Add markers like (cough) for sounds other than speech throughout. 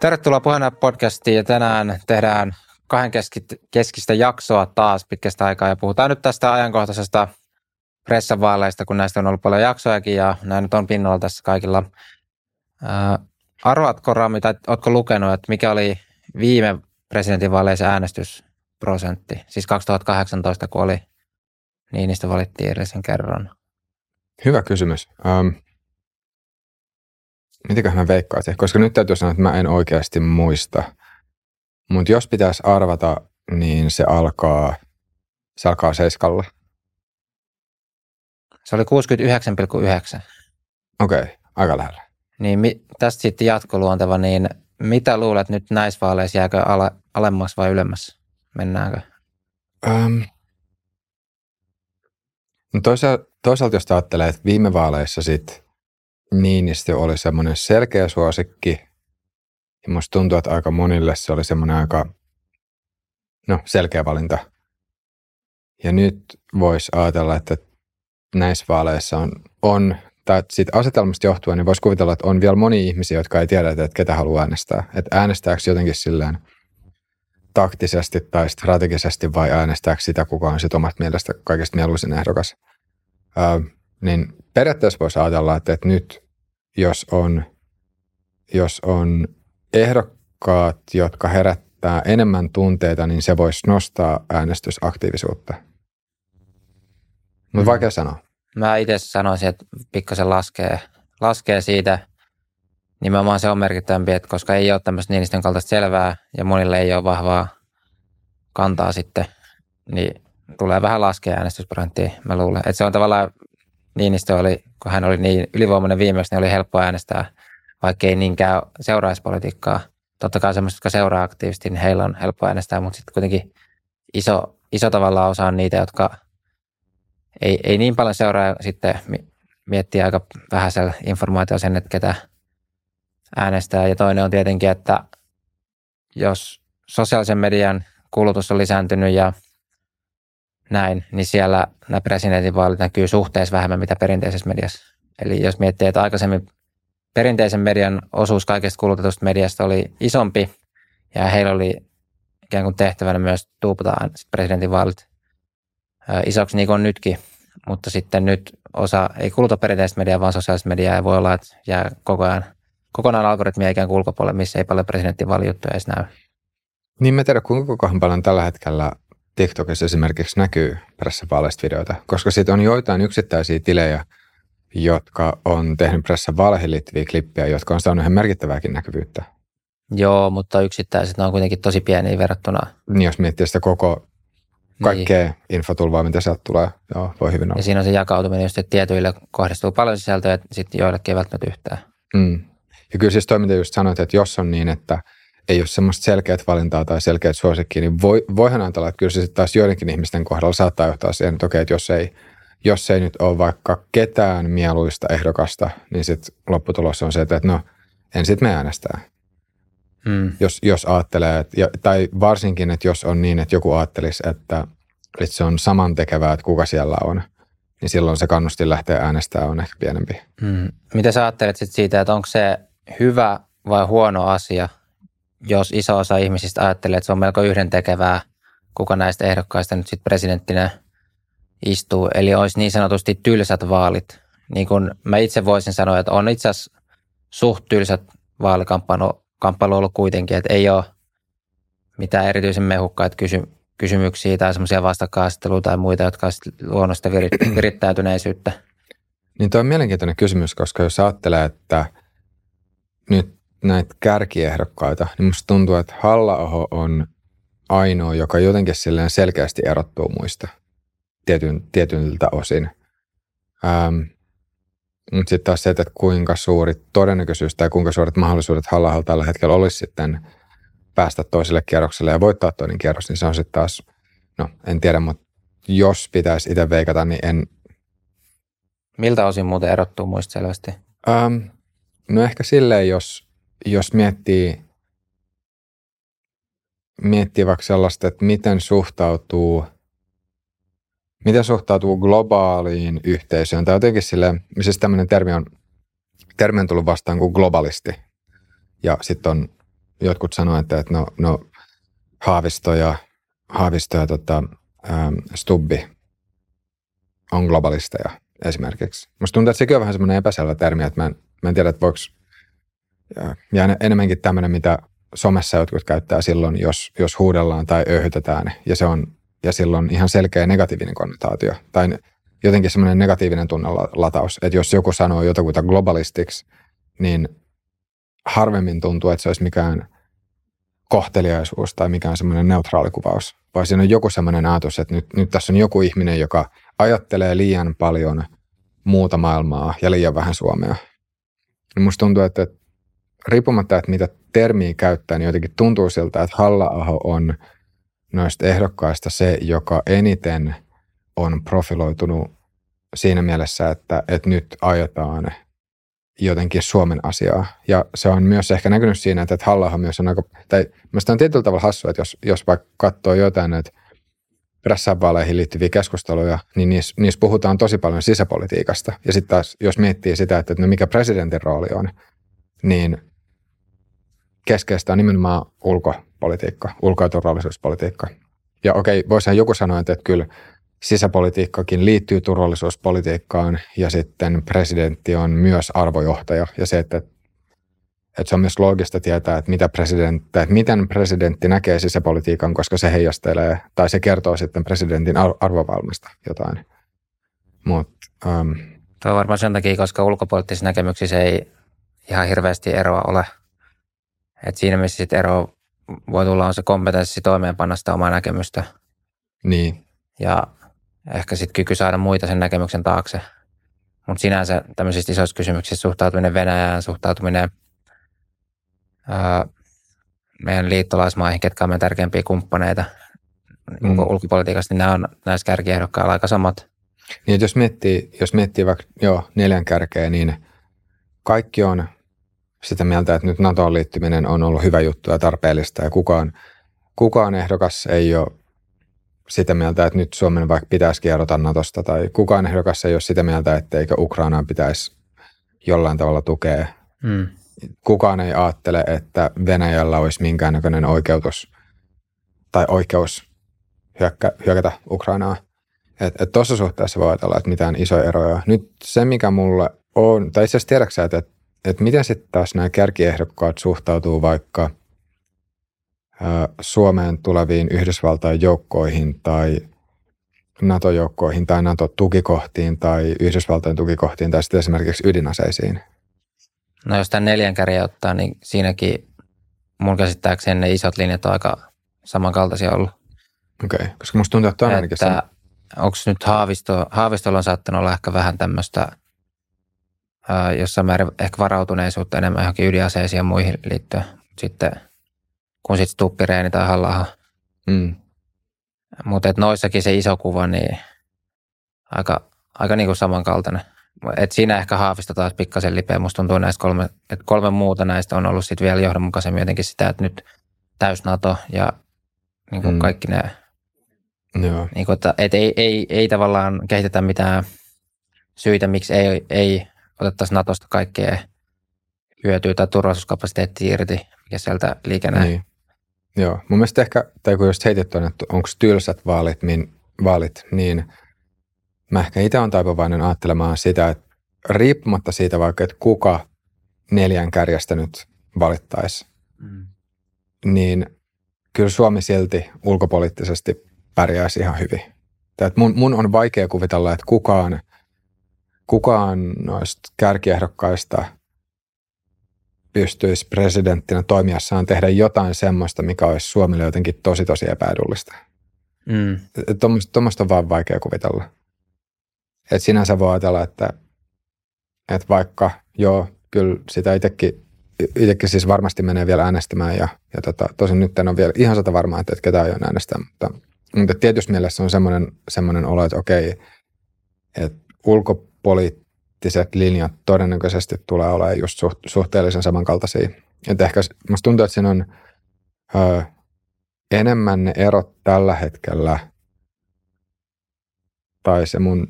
Tervetuloa puheena podcastiin ja tänään tehdään kahden keskistä jaksoa taas pitkästä aikaa ja puhutaan nyt tästä ajankohtaisesta pressavaaleista, kun näistä on ollut paljon jaksojakin ja näin nyt on pinnalla tässä kaikilla. Ää, arvaatko Rami, tai oletko lukenut, että mikä oli viime presidentinvaaleissa äänestysprosentti, siis 2018, kun oli Niinistä valittiin edellisen kerran? Hyvä kysymys. Um, Mitenköhän mä veikkaisin? Koska nyt täytyy sanoa, että mä en oikeasti muista. Mutta jos pitäisi arvata, niin se alkaa, se alkaa seiskalla. Se oli 69,9. Okei, okay, aika lähellä. Niin mi, tästä sitten jatkoluonteva, niin mitä luulet nyt näissä vaaleissa, jääkö ale, alemmas vai ylemmäs? Mennäänkö? Um, no toisaalta, toisaalta jos ajattelee, että viime vaaleissa sitten Niinistö oli semmoinen selkeä suosikki. Ja musta tuntuu, että aika monille se oli semmoinen aika no, selkeä valinta. Ja nyt voisi ajatella, että näissä vaaleissa on, on tai siitä asetelmasta johtuen, niin voisi kuvitella, että on vielä moni ihmisiä, jotka ei tiedä, että ketä haluaa äänestää. Että äänestääkö jotenkin silleen taktisesti tai strategisesti vai äänestääkö sitä, kuka on sitten omat mielestä kaikista mieluisin ehdokas. Öö, niin periaatteessa voisi ajatella, että, että nyt jos on, jos on ehdokkaat, jotka herättää enemmän tunteita, niin se voisi nostaa äänestysaktiivisuutta. Mutta mm. vaikea sanoa. Mä itse sanoisin, että pikkasen laskee, laskee siitä. Nimenomaan se on merkittävämpi, että koska ei ole tämmöistä Niinistön kaltaista selvää ja monille ei ole vahvaa kantaa sitten, niin tulee vähän laskea äänestysprosenttia, mä luulen. Että se on tavallaan Niinistö oli, kun hän oli niin ylivoimainen viimeksi, niin oli helppo äänestää, vaikka ei niinkään seuraisi politiikkaa. Totta kai semmoiset, jotka seuraa aktiivisesti, niin heillä on helppo äänestää, mutta sitten kuitenkin iso, iso tavalla osa on niitä, jotka ei, ei niin paljon seuraa sitten miettiä aika vähäisellä informaatio sen, että ketä äänestää. Ja toinen on tietenkin, että jos sosiaalisen median kulutus on lisääntynyt ja näin, niin siellä nämä presidentinvaalit näkyy suhteessa vähemmän mitä perinteisessä mediassa. Eli jos miettii, että aikaisemmin perinteisen median osuus kaikesta kulutetusta mediasta oli isompi ja heillä oli ikään kuin tehtävänä myös tuupata presidentinvaalit isoksi niin kuin nytkin, mutta sitten nyt osa ei kuluta perinteistä mediaa, vaan sosiaalista mediaa ja voi olla, että jää koko ajan kokonaan algoritmia ikään kuin ulkopuolelle, missä ei paljon presidentinvaalijuttuja edes näy. Niin mä tiedän, kuinka paljon tällä hetkellä TikTokissa esimerkiksi näkyy pressavaaleista videoita, koska siitä on joitain yksittäisiä tilejä, jotka on tehnyt pressavaaleihin liittyviä klippejä, jotka on saanut ihan merkittävääkin näkyvyyttä. Joo, mutta yksittäiset ne on kuitenkin tosi pieniä verrattuna. Niin, jos miettii sitä koko kaikkea niin. infotulvaa, mitä sieltä tulee, joo, voi hyvin olla. Ja siinä on se jakautuminen, just, että tietyille kohdistuu paljon sisältöä, ja sitten joillekin ei välttämättä yhtään. Mm. Ja kyllä siis toiminta just sanoit, että jos on niin, että – ei ole semmoista selkeät valintaa tai selkeät suosikkia, niin voi, voihan ajatella, että kyllä se sitten taas joidenkin ihmisten kohdalla saattaa johtaa siihen, että okei, että jos ei, jos ei nyt ole vaikka ketään mieluista ehdokasta, niin sitten lopputulos on se, että no, en sitten me äänestää. Hmm. Jos, jos ajattelee, että, tai varsinkin, että jos on niin, että joku ajattelisi, että, että se on samantekevää, että kuka siellä on, niin silloin se kannustin lähteä äänestämään on ehkä pienempi. Hmm. Mitä sä ajattelet sit siitä, että onko se hyvä vai huono asia, jos iso osa ihmisistä ajattelee, että se on melko yhdentekevää, kuka näistä ehdokkaista nyt sitten presidenttinä istuu. Eli olisi niin sanotusti tylsät vaalit. Niin kuin mä itse voisin sanoa, että on itse asiassa suht tylsät vaalikamppailu ollut kuitenkin, että ei ole mitään erityisen mehukkaita kysy- kysymyksiä tai semmoisia vastakkaastelua tai muita, jotka olisi luonnosta vir- (clears throat) virittäytyneisyyttä. Niin tuo on mielenkiintoinen kysymys, koska jos ajattelee, että nyt näitä kärkiehdokkaita, niin musta tuntuu, että halla on ainoa, joka jotenkin silleen selkeästi erottuu muista tietyn, tietyltä osin. Ähm, mutta sitten taas se, että kuinka suuri todennäköisyys tai kuinka suuret mahdollisuudet halla tällä hetkellä olisi sitten päästä toiselle kierrokselle ja voittaa toinen kierros, niin se on sitten taas, no en tiedä, mutta jos pitäisi itse veikata, niin en. Miltä osin muuten erottuu muista selvästi? Ähm, no ehkä silleen, jos jos miettii, miettii vaikka sellaista, että miten suhtautuu, miten suhtautuu globaaliin yhteisöön, tai jotenkin sille, siis tämmöinen termi on, termi on tullut vastaan kuin globalisti, ja sitten on jotkut sanoivat, että, että no, no Haavisto ja, Haavisto ja tota, ähm, Stubbi on globalisteja esimerkiksi. Musta tuntuu, että sekin on vähän semmoinen epäselvä termi, että mä en, mä en tiedä, että voiko, ja, enemmänkin tämmöinen, mitä somessa jotkut käyttää silloin, jos, jos huudellaan tai öyhytetään, ja se on, ja silloin ihan selkeä negatiivinen konnotaatio, tai jotenkin semmoinen negatiivinen tunnelataus, että jos joku sanoo jotakuta globalistiksi, niin harvemmin tuntuu, että se olisi mikään kohteliaisuus tai mikään semmoinen neutraali kuvaus, vaan siinä on joku semmoinen ajatus, että nyt, nyt tässä on joku ihminen, joka ajattelee liian paljon muuta maailmaa ja liian vähän Suomea. Ja musta tuntuu, että riippumatta, että mitä termiä käyttää, niin jotenkin tuntuu siltä, että halla on noista ehdokkaista se, joka eniten on profiloitunut siinä mielessä, että, että nyt ajetaan jotenkin Suomen asiaa. Ja se on myös ehkä näkynyt siinä, että halla myös on aika, tai mielestäni on tietyllä tavalla hassua, että jos, jos vaikka katsoo jotain näitä pressavaaleihin liittyviä keskusteluja, niin niissä, niissä puhutaan tosi paljon sisäpolitiikasta. Ja sitten taas, jos miettii sitä, että no mikä presidentin rooli on, niin keskeistä on nimenomaan ulkopolitiikka, ulko- ja turvallisuuspolitiikka. Ja okei, voisihan joku sanoa, että, kyllä sisäpolitiikkakin liittyy turvallisuuspolitiikkaan ja sitten presidentti on myös arvojohtaja. Ja se, että, että se on myös loogista tietää, että, mitä presidentti, että miten presidentti näkee sisäpolitiikan, koska se heijastelee tai se kertoo sitten presidentin arvovalmasta jotain. Mut, um, Tuo on varmaan sen takia, koska ulkopoliittisissa näkemyksissä ei ihan hirveästi eroa ole. Et siinä missä sitten ero voi tulla on se kompetenssi toimeenpanna sitä omaa näkemystä. Niin. Ja ehkä sitten kyky saada muita sen näkemyksen taakse. Mutta sinänsä tämmöisissä isoissa kysymyksissä suhtautuminen Venäjään, suhtautuminen ää, meidän liittolaismaihin, ketkä on meidän tärkeimpiä kumppaneita mm. ulkopolitiikasta, niin nämä on näissä kärkiehdokkailla aika samat. Niin, jos miettii, jos miettii vaikka joo, neljän kärkeä, niin kaikki on sitä mieltä, että nyt NATOon liittyminen on ollut hyvä juttu ja tarpeellista ja kukaan, kukaan ehdokas ei ole sitä mieltä, että nyt Suomen vaikka pitäisi kierrota Natosta tai kukaan ehdokas ei ole sitä mieltä, että eikö Ukrainaan pitäisi jollain tavalla tukea. Mm. Kukaan ei ajattele, että Venäjällä olisi minkäännäköinen oikeutus tai oikeus hyökkä, hyökätä Ukrainaa. Tuossa suhteessa voi ajatella, että mitään isoja eroja. Nyt se, mikä mulle on, tai itse asiassa tiedätkö että, että miten sitten taas nämä kärkiehdokkaat suhtautuu vaikka – Suomeen tuleviin Yhdysvaltain joukkoihin tai NATO-joukkoihin tai NATO-tukikohtiin tai Yhdysvaltain tukikohtiin tai sitten esimerkiksi ydinaseisiin? No jos tämän neljän kärjen ottaa, niin siinäkin mun käsittääkseni ne isot linjat on aika samankaltaisia ollut. Okei, okay. koska musta tuntuu, että on ainakin sen... Onko nyt Haavisto, Haavistolla on saattanut olla ehkä vähän tämmöistä jossain määrin ehkä varautuneisuutta enemmän johonkin ydinaseisiin ja muihin liittyen. Sitten kuin sitten Stuppireeni tai halla mm. Mutta noissakin se iso kuva, niin aika, aika niinku samankaltainen. Et siinä ehkä Haavisto taas pikkasen lipeä. Musta tuntuu näistä kolme, että kolme muuta näistä on ollut sitten vielä johdonmukaisemmin jotenkin sitä, että nyt täys NATO ja niin kuin mm. kaikki ne. Joo. Niin kuin, että, et ei, ei, ei, tavallaan kehitetä mitään syitä, miksi ei, ei otettaisi Natosta kaikkea hyötyä tai turvallisuuskapasiteettia irti, mikä sieltä liikenne. Niin. Joo, mun mielestä ehkä, tai kun just heitit on, että onko tylsät vaalit, niin, vaalit, niin mä ehkä itse on taipuvainen ajattelemaan sitä, että riippumatta siitä vaikka, että kuka neljän kärjestä nyt valittaisi, mm. niin kyllä Suomi silti ulkopoliittisesti pärjäisi ihan hyvin. että mun, mun on vaikea kuvitella, että kukaan, kukaan noista kärkiehdokkaista – pystyisi presidenttinä toimijassaan tehdä jotain semmoista, mikä olisi Suomelle jotenkin tosi tosi epäedullista. Mm. Tuommoista on vaan vaikea kuvitella. Et sinänsä voi ajatella, että, että vaikka joo, kyllä sitä itsekin, itsekin siis varmasti menee vielä äänestämään ja, ja tota, tosin nyt en ole vielä ihan sata varmaa, että, että ketä aion äänestää, mutta, mutta tietysti mielessä on semmoinen, semmoinen olo, että okei, että ulkopoliittinen poliittiset linjat todennäköisesti tulee olemaan just suht, suhteellisen samankaltaisia. Et ehkä musta tuntuu, että siinä on ö, enemmän ne erot tällä hetkellä, tai se mun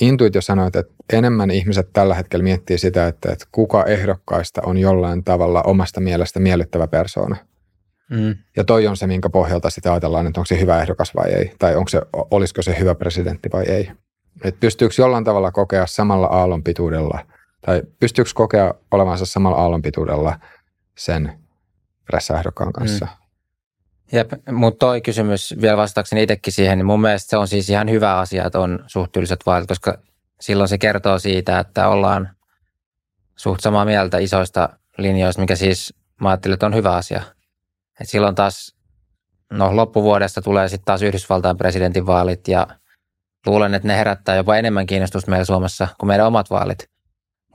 intuitio sanoo, että enemmän ihmiset tällä hetkellä miettii sitä, että, että kuka ehdokkaista on jollain tavalla omasta mielestä miellyttävä persoona. Mm. Ja toi on se, minkä pohjalta sitä ajatellaan, että onko se hyvä ehdokas vai ei, tai onko se, olisiko se hyvä presidentti vai ei. Et pystyykö jollain tavalla kokea samalla aallonpituudella, tai pystyykö kokea olevansa samalla aallonpituudella sen pressäehdokkaan kanssa. Mm. Jep, mutta toi kysymys vielä vastaakseni itsekin siihen, niin mun mielestä se on siis ihan hyvä asia, että on suhteelliset vaalit, koska silloin se kertoo siitä, että ollaan suht samaa mieltä isoista linjoista, mikä siis mä ajattelin, että on hyvä asia. Et silloin taas, no loppuvuodesta tulee sitten taas Yhdysvaltain presidentinvaalit ja luulen, että ne herättää jopa enemmän kiinnostusta meillä Suomessa kuin meidän omat vaalit.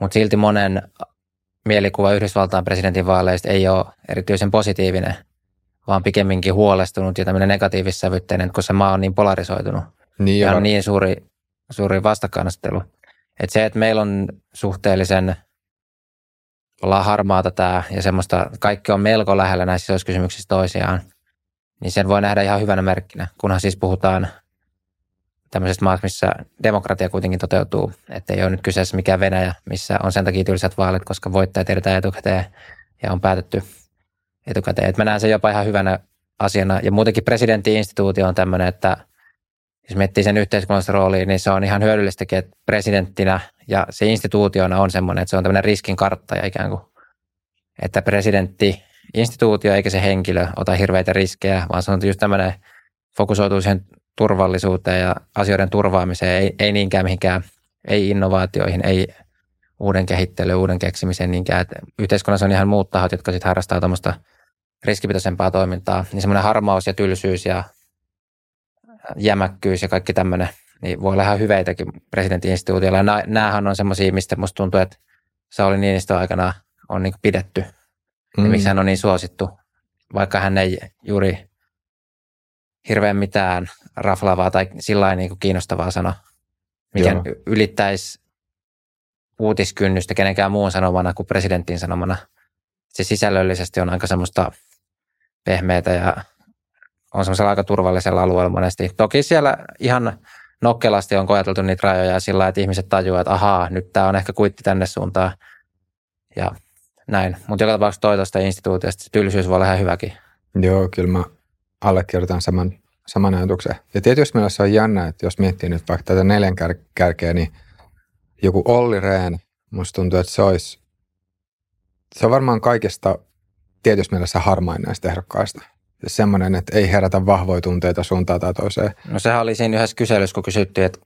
Mutta silti monen mielikuva Yhdysvaltain presidentinvaaleista ei ole erityisen positiivinen, vaan pikemminkin huolestunut ja tämmöinen negatiivissävytteinen, kun se maa on niin polarisoitunut. Niin ja on niin suuri, suuri vastakkainasettelu. Että se, että meillä on suhteellisen ollaan harmaata tämä ja semmoista, kaikki on melko lähellä näissä kysymyksissä toisiaan, niin sen voi nähdä ihan hyvänä merkkinä, kunhan siis puhutaan tämmöisestä maassa, missä demokratia kuitenkin toteutuu, että ei ole nyt kyseessä mikään Venäjä, missä on sen takia tylsät vaalit, koska voittajat tiedetään etukäteen ja on päätetty etukäteen. Että mä näen sen jopa ihan hyvänä asiana. Ja muutenkin presidentti-instituutio on tämmöinen, että jos miettii sen yhteiskunnallista roolia, niin se on ihan hyödyllistäkin, että presidenttinä ja se instituutiona on semmoinen, että se on tämmöinen riskin karttaja ikään kuin. Että presidentti, instituutio eikä se henkilö ota hirveitä riskejä, vaan se on just tämmöinen fokusoituu siihen turvallisuuteen ja asioiden turvaamiseen, ei, ei niinkään mihinkään, ei innovaatioihin, ei uuden kehittelyyn, uuden keksimiseen niinkään. Että yhteiskunnassa on ihan muut tahot, jotka sitten harrastaa tuommoista riskipitoisempaa toimintaa, niin semmoinen harmaus ja tylsyys ja jämäkkyys ja kaikki tämmöinen, niin voi olla ihan hyveitäkin presidentin instituutiolla. Ja näähän on semmoisia, mistä musta tuntuu, että Sauli Niinistö aikana on niin pidetty. Mm. Ja miksi hän on niin suosittu, vaikka hän ei juuri hirveän mitään raflavaa tai sillä niin kiinnostavaa sano, mikä Joo. ylittäisi uutiskynnystä kenenkään muun sanomana kuin presidentin sanomana. Se sisällöllisesti on aika semmoista pehmeitä ja on semmoisella aika turvallisella alueella monesti. Toki siellä ihan nokkelasti on koeteltu niitä rajoja sillä että ihmiset tajuavat, että ahaa, nyt tämä on ehkä kuitti tänne suuntaan. Ja näin. Mutta joka tapauksessa toi tuosta instituutiosta tylsyys voi olla ihan hyväkin. Joo, kyllä mä allekirjoitan saman, saman ajatuksen. Ja tietysti mielessä on jännä, että jos miettii nyt vaikka tätä neljän kär, kärkeä, niin joku Olli Rehn, musta tuntuu, että se olisi, se on varmaan kaikista tietysti mielessä harmain näistä ehdokkaista. Semmoinen, että ei herätä vahvoja tunteita suuntaan tai toiseen. No sehän oli siinä yhdessä kyselyssä, kun kysyttiin, että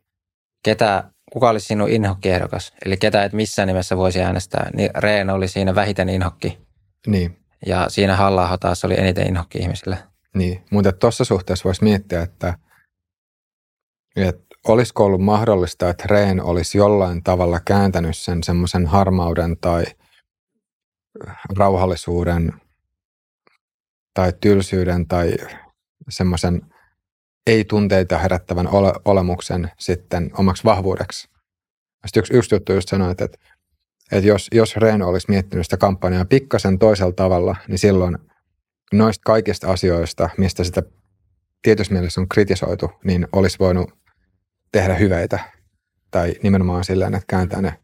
ketä, kuka olisi sinun inhokkiehdokas, eli ketä et missään nimessä voisi äänestää, niin Rehn oli siinä vähiten inhokki. Niin. Ja siinä halla taas oli eniten inhokki ihmisille. Niin, mutta tuossa suhteessa voisi miettiä, että, että olisiko ollut mahdollista, että Reen olisi jollain tavalla kääntänyt sen semmoisen harmauden tai rauhallisuuden tai tylsyyden tai semmoisen ei-tunteita herättävän ole, olemuksen sitten omaksi vahvuudeksi. Sitten yksi, yksi juttu just sanoi, että, että jos, jos Reen olisi miettinyt sitä kampanjaa pikkasen toisella tavalla, niin silloin noista kaikista asioista, mistä sitä tietyssä mielessä on kritisoitu, niin olisi voinut tehdä hyveitä tai nimenomaan sillä että kääntää ne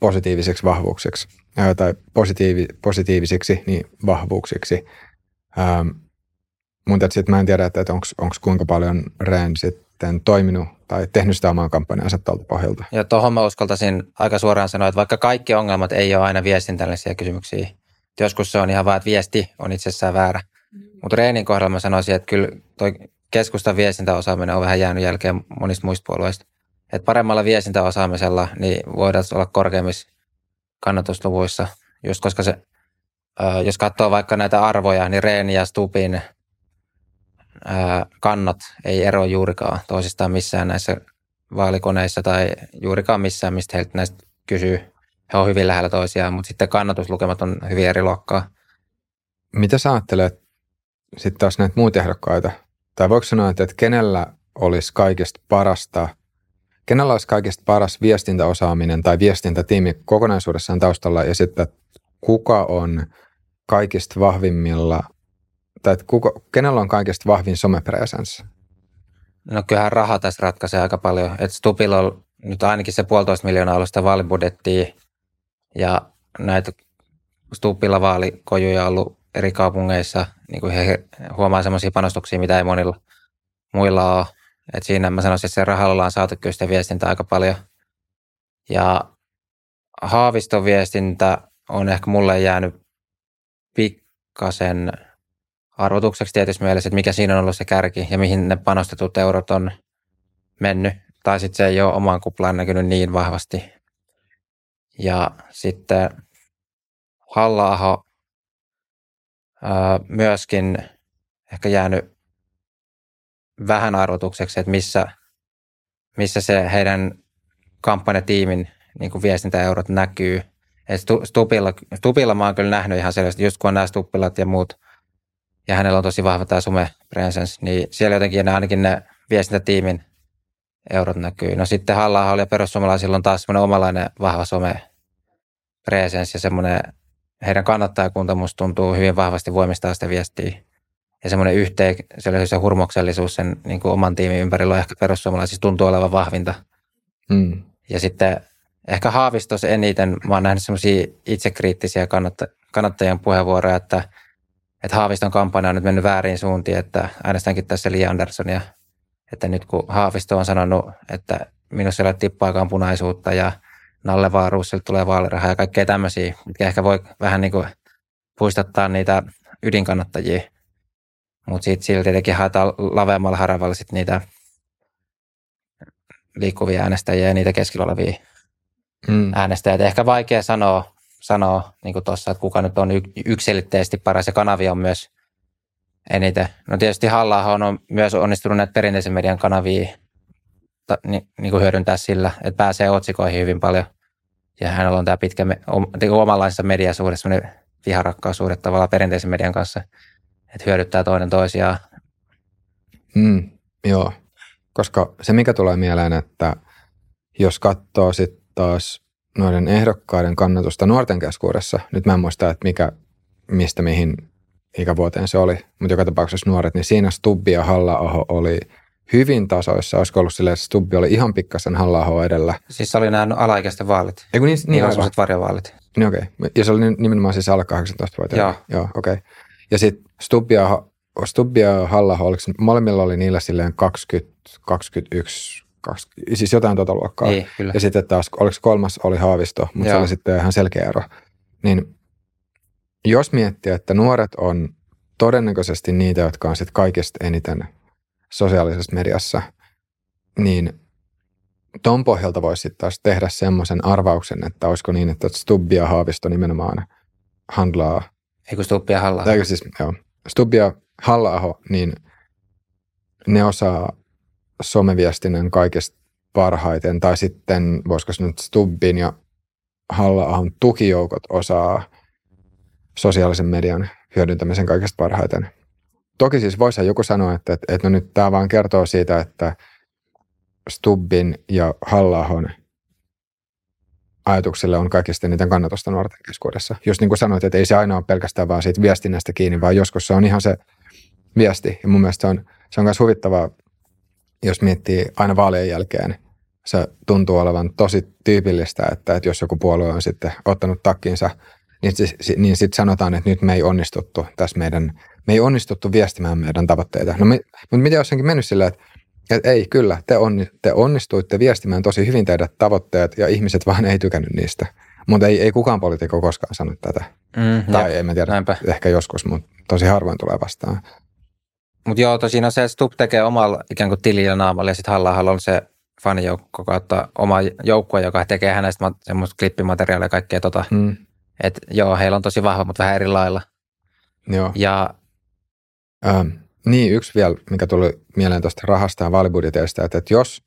positiiviseksi vahvuuksiksi ää, tai positiivi, positiivisiksi niin vahvuuksiksi. Ähm, mutta sitten mä en tiedä, että onko kuinka paljon Ren sitten toiminut tai tehnyt sitä omaa kampanjansa tältä pohjalta. Ja tuohon mä uskaltaisin aika suoraan sanoa, että vaikka kaikki ongelmat ei ole aina viestintällisiä kysymyksiä, joskus se on ihan vaan, että viesti on itsessään väärä. Mutta Reenin kohdalla mä sanoisin, että kyllä toi keskustan viestintäosaaminen on vähän jäänyt jälkeen monista muista puolueista. Et paremmalla viestintäosaamisella niin voidaan olla korkeimmissa kannatusluvuissa, just koska se, jos katsoo vaikka näitä arvoja, niin Reeni ja Stupin kannat ei ero juurikaan toisistaan missään näissä vaalikoneissa tai juurikaan missään, mistä heiltä näistä kysyy. He on hyvin lähellä toisiaan, mutta sitten kannatuslukemat on hyvin eri luokkaa. Mitä sä ajattelet sitten taas näitä muita ehdokkaita? Tai voiko sanoa, että kenellä olisi kaikista parasta, kenellä olisi kaikista paras viestintäosaaminen tai viestintätiimi kokonaisuudessaan taustalla ja sitten kuka on kaikista vahvimmilla, tai kuka, kenellä on kaikista vahvin somepresence? No kyllähän raha tässä ratkaisee aika paljon. Että Stupilla on nyt ainakin se puolitoista miljoonaa sitä vaalibudjettia ja näitä Stuppilla vaalikojuja ollut eri kaupungeissa, niin kuin he huomaa semmoisia panostuksia, mitä ei monilla muilla ole. Et siinä mä sanoisin, että se rahalla on saatu kyllä sitä viestintää aika paljon. Ja Haaviston viestintä on ehkä mulle jäänyt pikkasen arvotukseksi tietysti mielessä, että mikä siinä on ollut se kärki ja mihin ne panostetut eurot on mennyt. Tai sitten se ei ole omaan kuplaan näkynyt niin vahvasti. Ja sitten halla myöskin ehkä jäänyt vähän arvotukseksi, että missä, missä se heidän kampanjatiimin niin kuin viestintäeurot näkyy. Et Stupilla, Stupilla mä oon kyllä nähnyt ihan selvästi, just kun on nämä Stuppilat ja muut, ja hänellä on tosi vahva tämä some presence, niin siellä jotenkin ne, ainakin ne viestintätiimin eurot näkyy. No sitten halla oli ja perussuomalaisilla on taas semmoinen omalainen vahva some presence ja semmoinen heidän kannattajakunta musta tuntuu hyvin vahvasti voimistaa sitä viestiä. Ja semmoinen yhteen, se, se hurmoksellisuus sen niin kuin oman tiimin ympärillä on ehkä perussuomalaisissa tuntuu olevan vahvinta. Mm. Ja sitten ehkä Haavistos eniten, mä oon nähnyt semmoisia itsekriittisiä kannatta, kannattajien puheenvuoroja, että, että Haaviston kampanja on nyt mennyt väärin suuntiin, että äänestäänkin tässä Li Andersonia. Että nyt kun Haavisto on sanonut, että minussa ei ole tippaakaan punaisuutta ja Nalle Vaaruusille tulee vaalirahaa ja kaikkea tämmöisiä, mitkä ehkä voi vähän niin kuin puistattaa niitä ydinkannattajia. Mutta sitten silti tietenkin haetaan laveammalla haravalla sit niitä liikkuvia äänestäjiä ja niitä keskellä olevia mm. äänestäjiä. Ehkä vaikea sanoa, sanoa niin tuossa, että kuka nyt on yksilitteisesti paras ja kanavia on myös eniten. No tietysti halla on myös onnistunut näitä perinteisen median kanavia ta, ni, niin kuin hyödyntää sillä, että pääsee otsikoihin hyvin paljon. Ja hänellä on tämä pitkä niin omanlaisessa mediasuhde, semmoinen viharakkaussuhde tavallaan perinteisen median kanssa, että hyödyttää toinen toisiaan. Mm, joo, koska se mikä tulee mieleen, että jos katsoo sitten taas noiden ehdokkaiden kannatusta nuorten keskuudessa, nyt mä en muista, että mikä, mistä mihin ikävuoteen se oli, mutta joka tapauksessa nuoret, niin siinä Stubbi ja halla oli – hyvin tasoissa. Olisiko ollut silleen, että Stubbi oli ihan pikkasen halla edellä. Siis se oli nämä alaikäisten vaalit. Eiku niin, niin, niin varjovaalit. Niin okei. Okay. Ja se oli nimenomaan siis alle 18 vuotta. Joo. Joo, okei. Okay. Ja sitten Stubbi ja, Stubbi ja halla oliko, molemmilla oli niillä silleen 20, 21, 20, siis jotain tuota luokkaa. Niin, kyllä. Ja sitten taas, oliko kolmas oli Haavisto, mutta Joo. se oli sitten ihan selkeä ero. Niin jos miettii, että nuoret on todennäköisesti niitä, jotka on sitten kaikista eniten sosiaalisessa mediassa, niin ton pohjalta voisi sitten taas tehdä semmoisen arvauksen, että olisiko niin, että Stubbi ja Haavisto nimenomaan handlaa. Eikö Stubbi ja halla Eikö siis, joo. Stubbi ja halla niin ne osaa someviestinnän kaikista parhaiten, tai sitten voisiko se nyt Stubbin ja halla tukijoukot osaa sosiaalisen median hyödyntämisen kaikista parhaiten. Toki siis voisi joku sanoa, että, että, että no nyt tämä vaan kertoo siitä, että Stubbin ja halla ajatukselle on kaikista niiden kannatusta nuorten keskuudessa. Just niin kuin sanoit, että ei se aina ole pelkästään vaan siitä viestinnästä kiinni, vaan joskus se on ihan se viesti. Ja mun mielestä se on, se on myös huvittavaa, jos miettii aina vaalien jälkeen, se tuntuu olevan tosi tyypillistä, että, että jos joku puolue on sitten ottanut takkinsa, niin, niin sitten sanotaan, että nyt me ei onnistuttu tässä meidän me ei onnistuttu viestimään meidän tavoitteita. No me, mutta miten jos onkin mennyt silleen, että, että ei, kyllä, te, onni, te onnistuitte viestimään tosi hyvin teidän tavoitteet ja ihmiset vaan ei tykännyt niistä. Mutta ei, ei kukaan poliitikko koskaan sanonut tätä. Mm, tai jep, en mä tiedä, näinpä. ehkä joskus, mutta tosi harvoin tulee vastaan. Mutta joo, tosiaan se Stup tekee omalla ikään kuin tilillä naamalla ja sitten halla on se fanijoukko kautta oma joukkue, joka tekee hänestä semmoista klippimateriaalia ja kaikkea tota. Mm. Et joo, heillä on tosi vahva, mutta vähän eri lailla. Joo. Ja Ähm, niin, yksi vielä, mikä tuli mieleen tuosta rahasta ja vaalibudjeteista, että, että jos,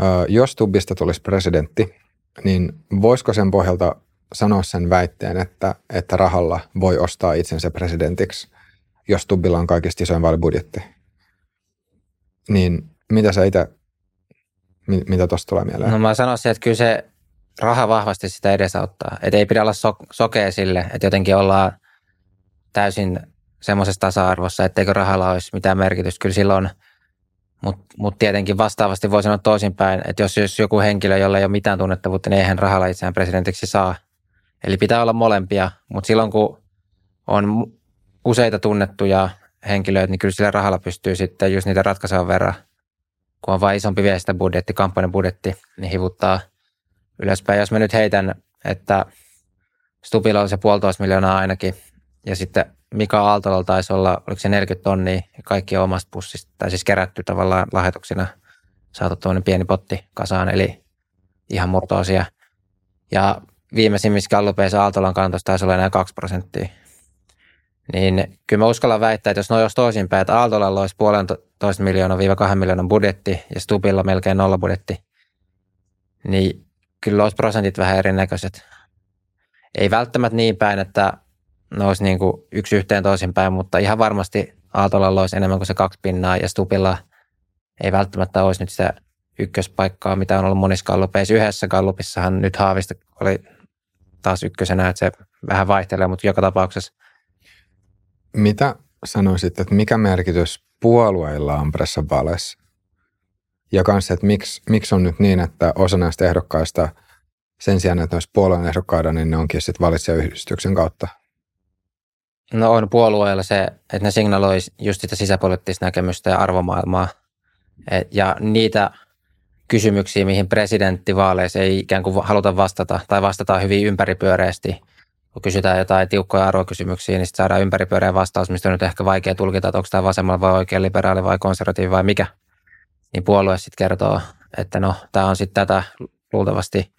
äh, jos Tubbista tulisi presidentti, niin voisiko sen pohjalta sanoa sen väitteen, että, että rahalla voi ostaa itsensä presidentiksi, jos Tubbilla on kaikista isoin vaalibudjetti? Niin mitä sä itse, mitä tuosta tulee mieleen? No mä sanoisin, että kyllä se raha vahvasti sitä edesauttaa. Että ei pidä olla so- sokea sille, että jotenkin ollaan täysin semmoisessa tasa-arvossa, etteikö rahalla olisi mitään merkitystä. Kyllä silloin Mutta mut tietenkin vastaavasti voi sanoa toisinpäin, että jos, jos joku henkilö, jolla ei ole mitään tunnettavuutta, niin eihän rahalla itseään presidentiksi saa. Eli pitää olla molempia, mutta silloin kun on useita tunnettuja henkilöitä, niin kyllä sillä rahalla pystyy sitten just niitä ratkaisevan verran, kun on vain isompi viestintäbudjetti, kampanjabudjetti, niin hivuttaa ylöspäin. Jos mä nyt heitän, että Stupilla on se puolitoista miljoonaa ainakin, ja sitten Mika Aaltola taisi olla, oliko se 40 tonnia, kaikki omasta pussista, tai siis kerätty tavallaan lahjoituksina, saatu tuonne pieni potti kasaan, eli ihan murtoosia. Ja viimeisimmissä gallupeissa Aaltolan kannatus taisi olla enää 2 prosenttia. Niin kyllä mä uskallan väittää, että jos noin olisi toisinpäin, että Aaltolalla olisi puolentoista miljoonaa viiva kahden miljoonan budjetti ja Stubilla melkein nolla budjetti, niin kyllä olisi prosentit vähän erinäköiset. Ei välttämättä niin päin, että ne olisi niin kuin yksi yhteen toisinpäin, mutta ihan varmasti Aaltolalla olisi enemmän kuin se kaksi pinnaa ja Stupilla ei välttämättä olisi nyt sitä ykköspaikkaa, mitä on ollut monissa gallupeissa. Yhdessä gallupissahan nyt Haavista oli taas ykkösenä, että se vähän vaihtelee, mutta joka tapauksessa. Mitä sanoisit, että mikä merkitys puolueilla on pressavaaleissa? Ja kanssa, että miksi, miksi on nyt niin, että osa näistä ehdokkaista sen sijaan, että olisi puolueen ehdokkaita, niin ne onkin sitten valitsijayhdistyksen kautta? No on puolueilla se, että ne signaloi just sitä sisäpoliittista näkemystä ja arvomaailmaa. Et, ja niitä kysymyksiä, mihin presidenttivaaleissa ei ikään kuin haluta vastata tai vastataan hyvin ympäripyöreästi. Kun kysytään jotain tiukkoja arvokysymyksiä, niin sitten saadaan ympäripyöreä vastaus, mistä on nyt ehkä vaikea tulkita, että onko tämä vasemmalla vai oikein liberaali vai konservatiivi vai mikä. Niin puolue sitten kertoo, että no, tämä on sitten tätä luultavasti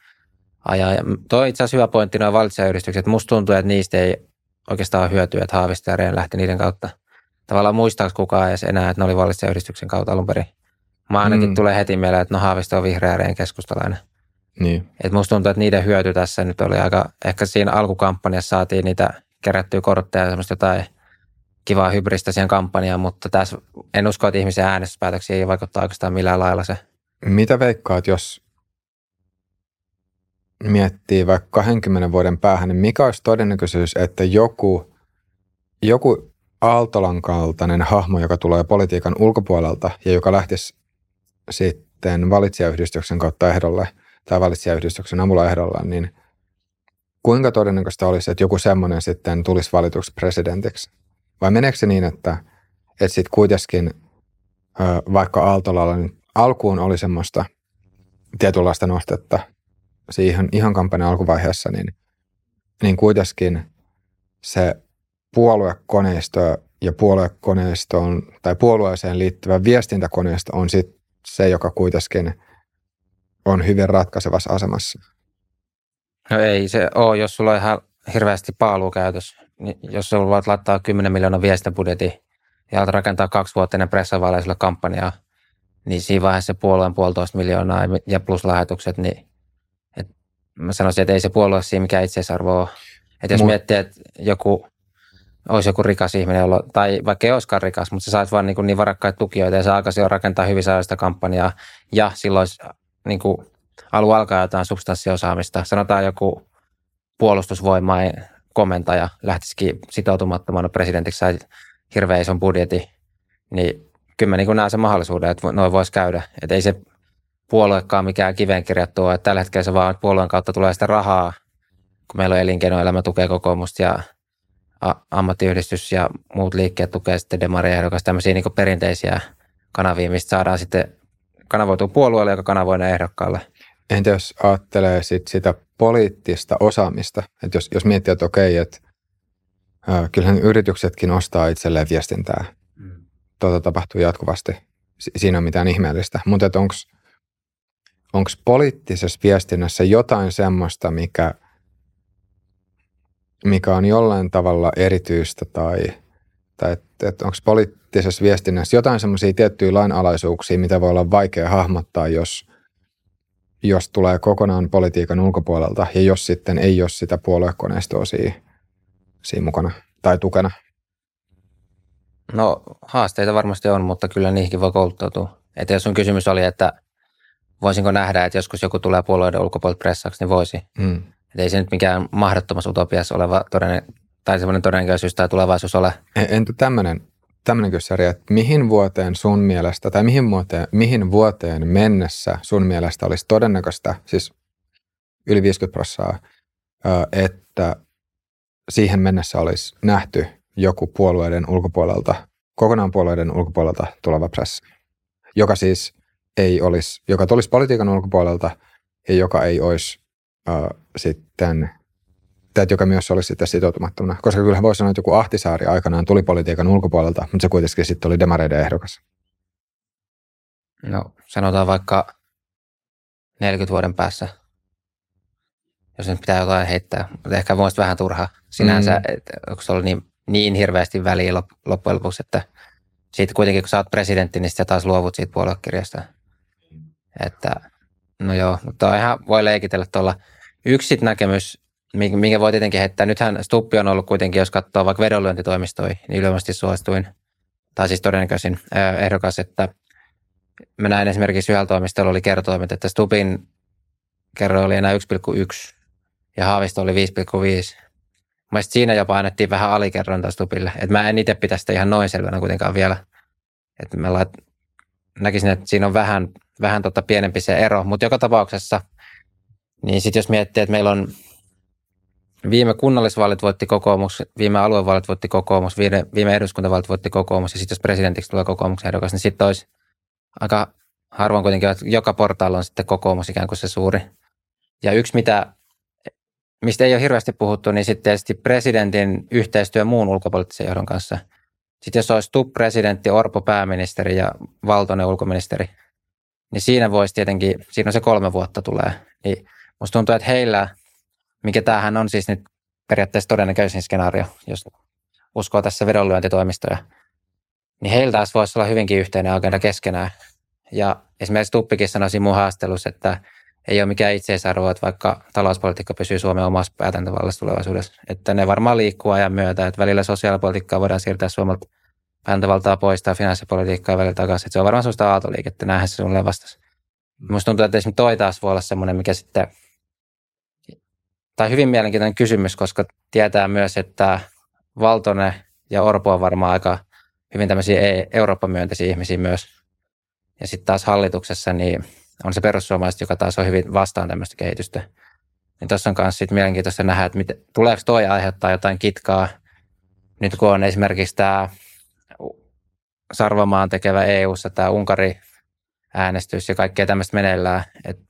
ajaa. Ja tuo itse asiassa hyvä pointti, noin valitsijayhdistykset. Musta tuntuu, että niistä ei oikeastaan hyötyä, että Haavisto ja Rehn lähti niiden kautta. Tavallaan muistaako kukaan edes enää, että ne oli valitsijayhdistyksen kautta alun perin. Mä ainakin mm. tulee heti mieleen, että no Haavisto on vihreä Rehn keskustalainen. Niin. Et musta tuntuu, että niiden hyöty tässä nyt oli aika, ehkä siinä alkukampanjassa saatiin niitä kerättyä kortteja ja semmoista jotain kivaa hybristä siihen kampanjaan, mutta tässä en usko, että ihmisen äänestyspäätöksiä ei vaikuttaa oikeastaan millään lailla se. Mitä veikkaat, jos miettii vaikka 20 vuoden päähän, niin mikä olisi todennäköisyys, että joku, joku Aaltolan kaltainen hahmo, joka tulee politiikan ulkopuolelta ja joka lähtisi sitten valitsijayhdistyksen kautta ehdolle tai valitsijayhdistyksen avulla ehdolla, niin kuinka todennäköistä olisi, että joku semmoinen sitten tulisi valituksi presidentiksi? Vai meneekö se niin, että, että sitten kuitenkin vaikka Aaltolalla niin alkuun oli semmoista tietynlaista nostetta siihen ihan kampanjan alkuvaiheessa, niin, niin kuitenkin se puoluekoneisto ja puoluekoneistoon tai puolueeseen liittyvä viestintäkoneisto on sit se, joka kuitenkin on hyvin ratkaisevassa asemassa. No ei se ole, jos sulla on ihan hirveästi paalukäytös. Niin jos sulla voit laittaa 10 miljoonaa viestintäbudjetin ja alat rakentaa kaksi vuotta ennen pressavaaleisella kampanjaa, niin siinä vaiheessa puolueen puolitoista miljoonaa ja plus lähetukset, niin mä sanoisin, että ei se puolue siinä mikään itseisarvo ole. Että jos Mut... miettii, että joku olisi joku rikas ihminen, jolla, tai vaikka ei olisikaan rikas, mutta sä saat vaan niin, niin varakkaita tukijoita ja sä alkaisi jo rakentaa hyvin sairaista kampanjaa ja silloin olisi niin kuin, alu alkaa jotain substanssiosaamista. Sanotaan joku puolustusvoimain komentaja lähtisikin sitoutumattomana presidentiksi sai hirveän ison budjetin, niin kyllä mä niin näen sen mahdollisuuden, että noin voisi käydä. Että ei se puoluekaan mikään kiveen kirjattua, että tällä hetkellä se vaan että puolueen kautta tulee sitä rahaa, kun meillä on elinkeinoelämä tukee kokoomusta ja ammattiyhdistys ja muut liikkeet tukee sitten demariehdokas, tämmöisiä niin perinteisiä kanavia, mistä saadaan sitten kanavoitua puolueelle, joka kanavoi ne ehdokkaalle. Entä jos ajattelee sit sitä poliittista osaamista, että jos, jos miettii, että okei, että äh, kyllähän yrityksetkin ostaa itselleen viestintää. Mm. Tuota tapahtuu jatkuvasti. Si- siinä on mitään ihmeellistä. Mutta onko onko poliittisessa viestinnässä jotain semmoista, mikä, mikä on jollain tavalla erityistä tai, tai että et onko poliittisessa viestinnässä jotain semmoisia tiettyjä lainalaisuuksia, mitä voi olla vaikea hahmottaa, jos, jos tulee kokonaan politiikan ulkopuolelta ja jos sitten ei ole sitä puoluekoneistoa siinä, siinä mukana tai tukena? No haasteita varmasti on, mutta kyllä niihinkin voi kouluttautua. Että jos sun kysymys oli, että voisinko nähdä, että joskus joku tulee puolueiden ulkopuolelta pressaksi, niin voisi. Mm. Että ei se nyt mikään mahdottomassa utopiassa oleva todennä, tai semmoinen todennäköisyys tai tulevaisuus ole. Entä tämmöinen tämmöinen kyssäri, että mihin vuoteen sun mielestä, tai mihin vuoteen, mihin vuoteen mennessä sun mielestä olisi todennäköistä, siis yli 50 prosenttia, että siihen mennessä olisi nähty joku puolueiden ulkopuolelta, kokonaan puolueiden ulkopuolelta tuleva pressi, joka siis ei olisi, joka tulisi politiikan ulkopuolelta ja joka ei olisi äh, sitten tai joka myös olisi sitten sitoutumattomana. Koska kyllähän voi sanoa, että joku Ahtisaari aikanaan tuli politiikan ulkopuolelta, mutta se kuitenkin sitten oli demareiden ehdokas. No sanotaan vaikka 40 vuoden päässä, jos nyt pitää jotain heittää. Mutta ehkä voisi vähän turha sinänsä, mm. että onko se ollut niin, niin hirveästi väliä loppujen lopuksi, että siitä kuitenkin kun sä oot presidentti, niin sitten taas luovut siitä puoluekirjasta. Että no joo, mutta ihan voi leikitellä tuolla. Yksi näkemys, minkä voi tietenkin heittää. Nythän Stuppi on ollut kuitenkin, jos katsoo vaikka vedonlyöntitoimistoja, niin yleisesti suosituin, tai siis todennäköisin ehdokas, että mä näin esimerkiksi yhdellä toimistolla oli kertoimet, että Stupin kerro oli enää 1,1 ja Haavisto oli 5,5. Mä siinä jopa annettiin vähän alikerronta Stupille. Et mä en itse pitäisi sitä ihan noin selvänä kuitenkaan vielä. Et mä lait, näkisin, että siinä on vähän, vähän tota pienempi se ero, mutta joka tapauksessa, niin sitten jos miettii, että meillä on viime kunnallisvaalit voitti kokoomus, viime aluevaalit voitti kokoomus, viime, viime eduskuntavaalit voitti kokoomus ja sitten jos presidentiksi tulee kokoomuksen ehdokas, niin sitten olisi aika harvoin kuitenkin, että joka portaalla on sitten kokoomus ikään kuin se suuri. Ja yksi, mitä, mistä ei ole hirveästi puhuttu, niin sitten tietysti presidentin yhteistyö muun ulkopoliittisen johdon kanssa. Sitten jos olisi TUP presidentti, Orpo pääministeri ja Valtonen ulkoministeri, niin siinä voisi tietenkin, siinä on se kolme vuotta tulee. Niin musta tuntuu, että heillä – mikä tämähän on siis nyt periaatteessa todennäköisin skenaario, jos uskoo tässä vedonlyöntitoimistoja, niin heiltä taas voisi olla hyvinkin yhteinen agenda keskenään. Ja esimerkiksi Tuppikin sanoi mun haastelussa, että ei ole mikään itseisarvo, että vaikka talouspolitiikka pysyy Suomen omassa päätäntävallassa tulevaisuudessa. Että ne varmaan liikkuu ajan myötä, että välillä sosiaalipolitiikkaa voidaan siirtää Suomelta päätäntävaltaa pois tai finanssipolitiikkaa välillä takaisin. Se on varmaan sellaista aaltoliikettä, näinhän se sulle vastasi. Minusta tuntuu, että esimerkiksi toi taas voi olla semmoinen, mikä sitten tai hyvin mielenkiintoinen kysymys, koska tietää myös, että Valtone ja Orpo on varmaan aika hyvin tämmöisiä e- Eurooppa-myönteisiä ihmisiä myös. Ja sitten taas hallituksessa niin on se perussuomalaiset, joka taas on hyvin vastaan tämmöistä kehitystä. Niin tuossa on myös mielenkiintoista nähdä, että tuleeko toi aiheuttaa jotain kitkaa. Nyt kun on esimerkiksi tämä Sarvamaan tekevä EU-ssa tämä Unkari äänestys ja kaikkea tämmöistä meneillään,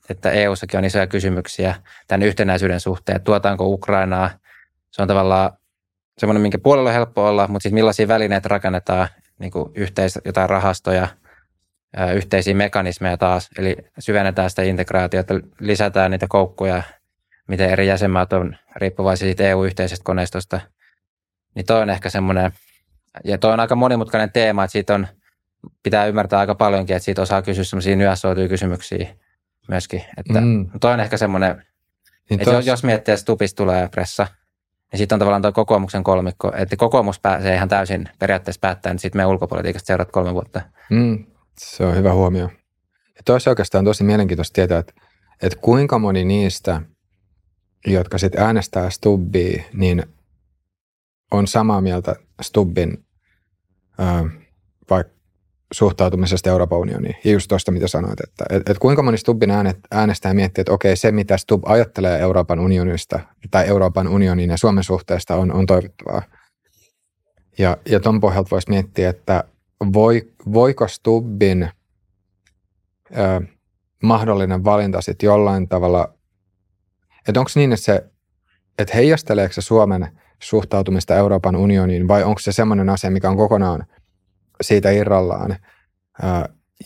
että, EU-sakin on isoja kysymyksiä tämän yhtenäisyyden suhteen, että tuotaanko Ukrainaa, se on tavallaan semmoinen, minkä puolella on helppo olla, mutta sitten millaisia välineitä rakennetaan, niin kuin yhteis, jotain rahastoja, yhteisiä mekanismeja taas, eli syvennetään sitä integraatiota, lisätään niitä koukkuja, miten eri jäsenmaat on riippuvaisia siitä EU-yhteisestä koneistosta, niin toi on ehkä semmoinen, ja toi on aika monimutkainen teema, että siitä on – pitää ymmärtää aika paljonkin, että siitä osaa kysyä sellaisia nyansoituja kysymyksiä myöskin. Että mm. Toi on ehkä semmoinen, niin että tos... jos miettii, että Stupista tulee pressa, niin sitten on tavallaan tuo kokoomuksen kolmikko, että kokoomus pääsee ihan täysin periaatteessa päättää, niin sitten me ulkopolitiikasta seuraat kolme vuotta. Mm, se on hyvä huomio. Ja toisi oikeastaan tosi mielenkiintoista tietää, että, että kuinka moni niistä, jotka sitten äänestää Stubbia, niin on samaa mieltä Stubbin vaikka suhtautumisesta Euroopan unioniin. Ja just tuosta, mitä sanoit, että et, et kuinka moni Stubbin äänet, äänestää miettii, että okei, se mitä Stubb ajattelee Euroopan unionista tai Euroopan unionin ja Suomen suhteesta on, on toivottavaa. Ja, ja ton pohjalta voisi miettiä, että voi, voiko Stubbin ö, mahdollinen valinta sitten jollain tavalla, että onko niin, että se, että heijasteleeko se Suomen suhtautumista Euroopan unioniin vai onko se semmoinen asia, mikä on kokonaan – siitä irrallaan.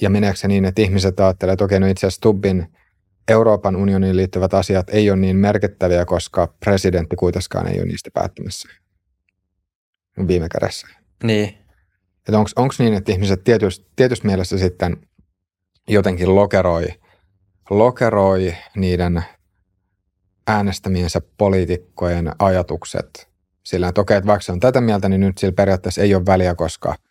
Ja meneekö se niin, että ihmiset ajattelee, että okei, no itse asiassa Stubbin Euroopan unioniin liittyvät asiat ei ole niin merkittäviä, koska presidentti kuitenkaan ei ole niistä päättämässä viime kädessä. Niin. Onko niin, että ihmiset tietysti, tietysti mielessä sitten jotenkin lokeroi, lokeroi niiden äänestämiensä poliitikkojen ajatukset sillä, että okei, että vaikka se on tätä mieltä, niin nyt sillä periaatteessa ei ole väliä, koska –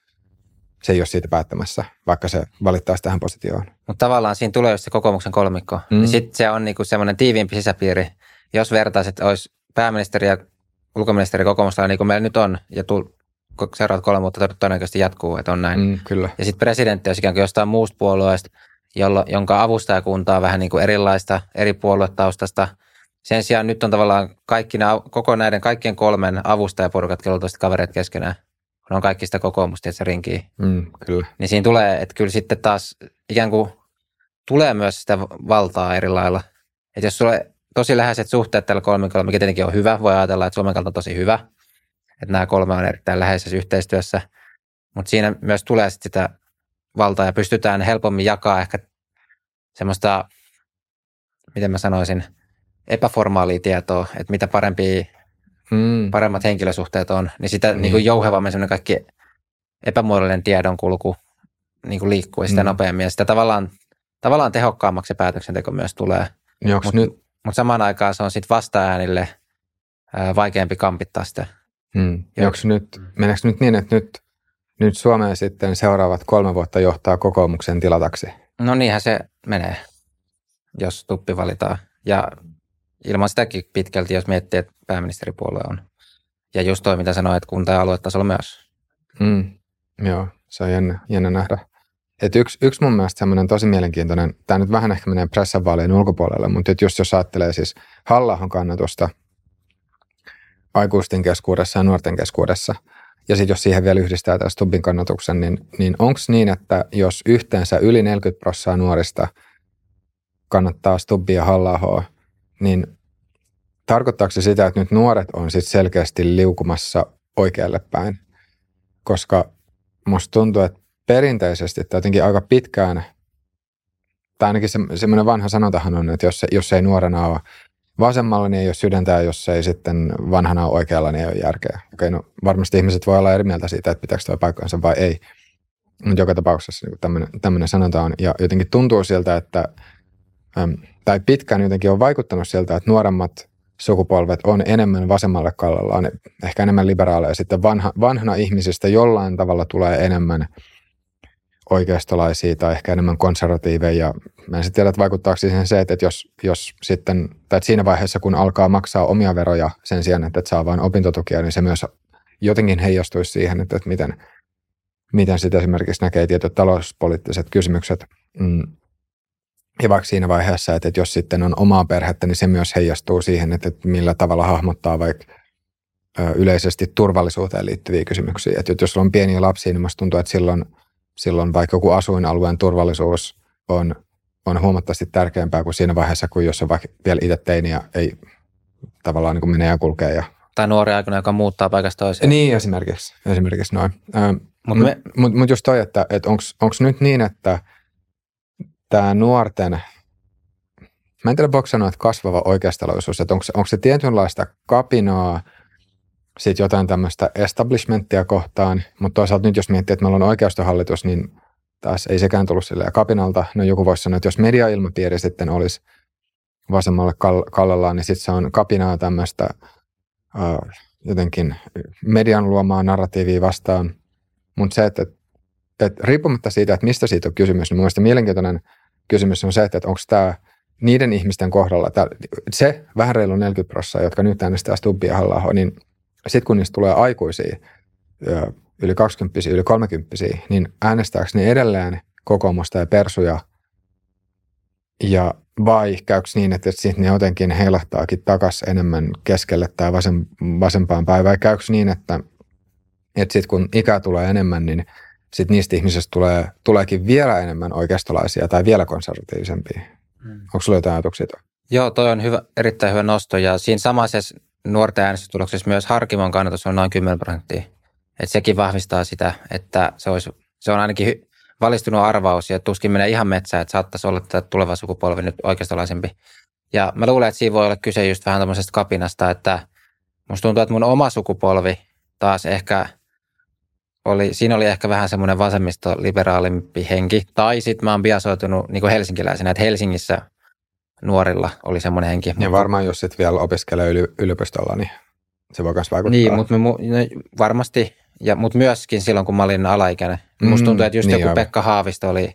se ei ole siitä päättämässä, vaikka se valittaisi tähän positioon. Mutta tavallaan siinä tulee just se kokoomuksen kolmikko. Mm. Niin sitten se on niinku semmoinen tiiviimpi sisäpiiri. Jos vertaisit, olisi pääministeri ja ulkoministeri kokoomusta niin kuin meillä nyt on, ja seuraavat kolme vuotta todennäköisesti jatkuu, että on näin. Mm, kyllä. Ja sitten presidentti olisi ikään kuin jostain muusta puolueesta, jollo, jonka avustajakunta on vähän niin kuin erilaista, eri puoluetaustasta. Sen sijaan nyt on tavallaan kaikki nämä, koko näiden kaikkien kolmen avustajaporukat kelultoiset kavereet keskenään. Kun on kaikki sitä kokoomusta, että se rinkii. Mm, kyllä. Niin siinä tulee, että kyllä sitten taas ikään kuin tulee myös sitä valtaa eri lailla. Että jos sulle tosi läheiset suhteet tällä kolmikolla, mikä tietenkin on hyvä, voi ajatella, että Suomen kalta on tosi hyvä, että nämä kolme on erittäin läheisessä yhteistyössä, mutta siinä myös tulee sit sitä valtaa ja pystytään helpommin jakaa ehkä semmoista, miten mä sanoisin, epäformaalia tietoa, että mitä parempi, Mm, paremmat henkilösuhteet on, niin sitä Niin. niin. kuin jouhevammin semmoinen kaikki epämuodollinen tiedonkulku niin kuin liikkuu ja sitä Mm. nopeammin ja sitä tavallaan, tavallaan tehokkaammaksi se päätöksenteko myös tulee. niin onko Mut- nyt, Mutta samaan aikaan se on sitten vastaäänille ää, vaikeampi kampittaa sitä. mm, onko nyt, meneekö nyt niin, että nyt, nyt Suomeen sitten seuraavat kolme vuotta johtaa kokoomuksen tilataksi? No niinhän se menee, jos tuppi valitaan. Ja ilman sitäkin pitkälti, jos miettii, että pääministeripuolue on. Ja just toi, mitä sanoit, että kunta- ja aluetasolla myös. Mm, joo, se on jännä, jännä nähdä. Et yksi, yksi mun mielestä semmoinen tosi mielenkiintoinen, tämä nyt vähän ehkä menee pressavaalien ulkopuolelle, mutta et just jos ajattelee siis halla kannatusta aikuisten keskuudessa ja nuorten keskuudessa, ja sitten jos siihen vielä yhdistää tämän Stubbin kannatuksen, niin, niin onko niin, että jos yhteensä yli 40 prosenttia nuorista kannattaa Stubbia halla niin tarkoittaako se sitä, että nyt nuoret on sitten selkeästi liukumassa oikealle päin? Koska musta tuntuu, että perinteisesti tai jotenkin aika pitkään, tai ainakin se, semmoinen vanha sanontahan on, että jos, jos ei nuorena ole vasemmalla, niin ei ole sydäntä, ja jos ei sitten vanhana ole oikealla, niin ei ole järkeä. Okei, no varmasti ihmiset voi olla eri mieltä siitä, että pitääkö tuo paikkansa vai ei. Mutta joka tapauksessa niin tämmöinen sanonta on, ja jotenkin tuntuu siltä, että, äm, tai pitkään jotenkin on vaikuttanut siltä, että nuoremmat sukupolvet on enemmän vasemmalle kallellaan, ehkä enemmän liberaaleja. Sitten vanha, vanhana ihmisistä jollain tavalla tulee enemmän oikeistolaisia tai ehkä enemmän konservatiiveja. Ja mä en sitten tiedä, että vaikuttaako siihen se, että jos, jos sitten, tai siinä vaiheessa, kun alkaa maksaa omia veroja sen sijaan, että saa vain opintotukia, niin se myös jotenkin heijastuisi siihen, että miten, miten sitten esimerkiksi näkee tietyt talouspoliittiset kysymykset. Mm. Ja vaikka siinä vaiheessa, että, että jos sitten on omaa perhettä, niin se myös heijastuu siihen, että, että millä tavalla hahmottaa vaikka yleisesti turvallisuuteen liittyviä kysymyksiä. Että jos on pieniä lapsia, niin musta tuntuu, että silloin, silloin vaikka joku asuinalueen turvallisuus on, on huomattavasti tärkeämpää kuin siinä vaiheessa, kun jos on vaikka vielä itse teini ja ei tavallaan niin kuin menee ja kulkee. Ja... Tai nuori aikana, joka muuttaa paikasta toiseen. Niin, esimerkiksi, esimerkiksi noin. Mut Mutta me- mut, mut just toi, että, että onko nyt niin, että tämä nuorten, mä en tiedä voiko sanoa, että kasvava oikeistolaisuus, että onko, se- onko se tietynlaista kapinaa, sitten jotain tämmöistä establishmenttia kohtaan, mutta toisaalta nyt jos miettii, että meillä on oikeistohallitus, niin taas ei sekään tullut silleen kapinalta. No joku voisi sanoa, että jos mediailmapiiri sitten olisi vasemmalle kall- kallellaan, niin sitten se on kapinaa tämmöistä äh, jotenkin median luomaa narratiivia vastaan. Mutta se, että, että riippumatta siitä, että mistä siitä on kysymys, niin mun mielestä mielenkiintoinen kysymys on se, että onko tämä niiden ihmisten kohdalla, tää, se vähän reilu 40 prosenttia, jotka nyt äänestää Stubbia halla niin sitten kun niistä tulee aikuisia, yli 20 yli 30 niin äänestääkö ne edelleen kokoomusta ja persuja, ja vai käykö niin, että sitten ne jotenkin heilahtaakin takaisin enemmän keskelle tai vasem, vasempaan päin, vai käykö niin, että, että sitten kun ikää tulee enemmän, niin sitten niistä ihmisistä tulee, tuleekin vielä enemmän oikeistolaisia tai vielä konservatiivisempia. Mm. Onko sulla jotain ajatuksia? Joo, toi on hyvä, erittäin hyvä nosto ja siinä samaisessa nuorten äänestystuloksessa myös Harkimon kannatus on noin 10 prosenttia. Et sekin vahvistaa sitä, että se, olisi, se on ainakin hy, valistunut arvaus ja tuskin menee ihan metsään, että saattaisi olla tämä tuleva sukupolvi nyt oikeistolaisempi. Ja mä luulen, että siinä voi olla kyse just vähän tämmöisestä kapinasta, että musta tuntuu, että mun oma sukupolvi taas ehkä oli, siinä oli ehkä vähän semmoinen vasemmisto-liberaalimpi henki. Tai sitten mä oon biasoitunut niin kuin helsinkiläisenä, että Helsingissä nuorilla oli semmoinen henki. Ja varmaan jos sitten vielä opiskelee yli, yliopistolla, niin se voi myös vaikuttaa. Niin, mutta me, mu- no, varmasti, ja, mutta myöskin silloin, kun mä olin alaikäinen. Mm, Musta tuntuu, että just niin joku aivan. Pekka Haavisto oli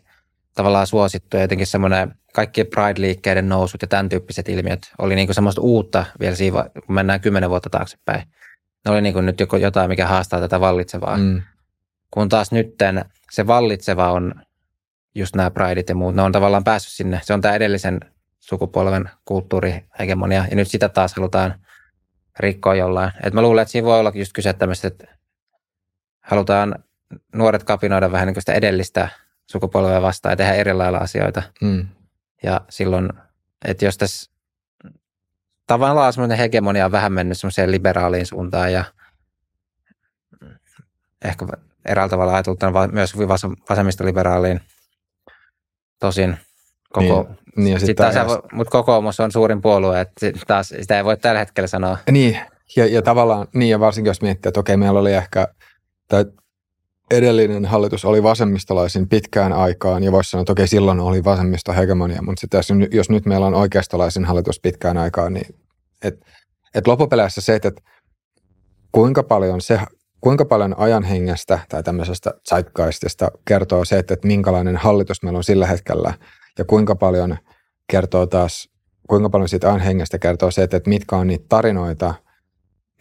tavallaan suosittu ja jotenkin semmoinen kaikki Pride-liikkeiden nousut ja tämän tyyppiset ilmiöt oli niin kuin semmoista uutta vielä siinä, kun mennään kymmenen vuotta taaksepäin. ne oli niin kuin nyt joku jotain, mikä haastaa tätä vallitsevaa. Mm. Kun taas nytten se vallitseva on just nämä prideit ja muut, ne on tavallaan päässyt sinne. Se on tämä edellisen sukupolven kulttuurihegemonia, ja nyt sitä taas halutaan rikkoa jollain. Et mä luulen, että siinä voi olla just kyse tämmöistä, että halutaan nuoret kapinoida vähän niin kuin sitä edellistä sukupolvea vastaan ja tehdä eri lailla asioita. Mm. Ja silloin, että jos tässä tavallaan semmoinen hegemonia on vähän mennyt semmoiseen liberaaliin suuntaan ja ehkä eräällä tavalla ajateltuna myös vasemmistoliberaaliin. Tosin koko, niin, niin sit taas, taas, mutta kokoomus on suurin puolue, että taas sitä ei voi tällä hetkellä sanoa. Niin, ja, ja tavallaan, niin ja varsinkin jos miettii, että okei, meillä oli ehkä, tai edellinen hallitus oli vasemmistolaisin pitkään aikaan, ja voisi sanoa, että okei, silloin oli vasemmistohegemonia, mutta sitten jos, jos nyt meillä on oikeistolaisin hallitus pitkään aikaan, niin et, et loppupeleissä se, että kuinka paljon se kuinka paljon ajanhengestä tai tämmöisestä zeitgeistista kertoo se, että, että minkälainen hallitus meillä on sillä hetkellä ja kuinka paljon kertoo taas, kuinka paljon siitä ajanhengestä kertoo se, että, että mitkä on niitä tarinoita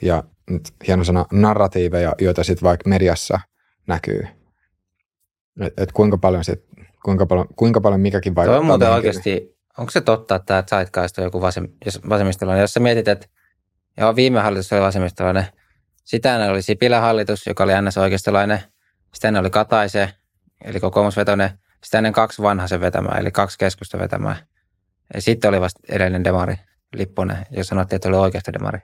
ja nyt hieno sana narratiiveja, joita sitten vaikka mediassa näkyy. Että et kuinka paljon sit, kuinka paljon, kuinka paljon mikäkin vaikuttaa. Tuo on muuten oikeasti, onko se totta, että tämä zeitgeist on joku vasem, jos vasemmistolainen? Jos sä mietit, että joo, viime hallitus oli vasemmistolainen – sitä oli Sipilän hallitus, joka oli ns. oikeistolainen. Sitten oli Kataise, eli kokoomusvetoinen. Sitten ennen kaksi vanhaisen vetämää, eli kaksi keskusta vetämää. Ja sitten oli vasta edellinen demari, Lipponen, jos sanottiin, että oli oikeasta demari.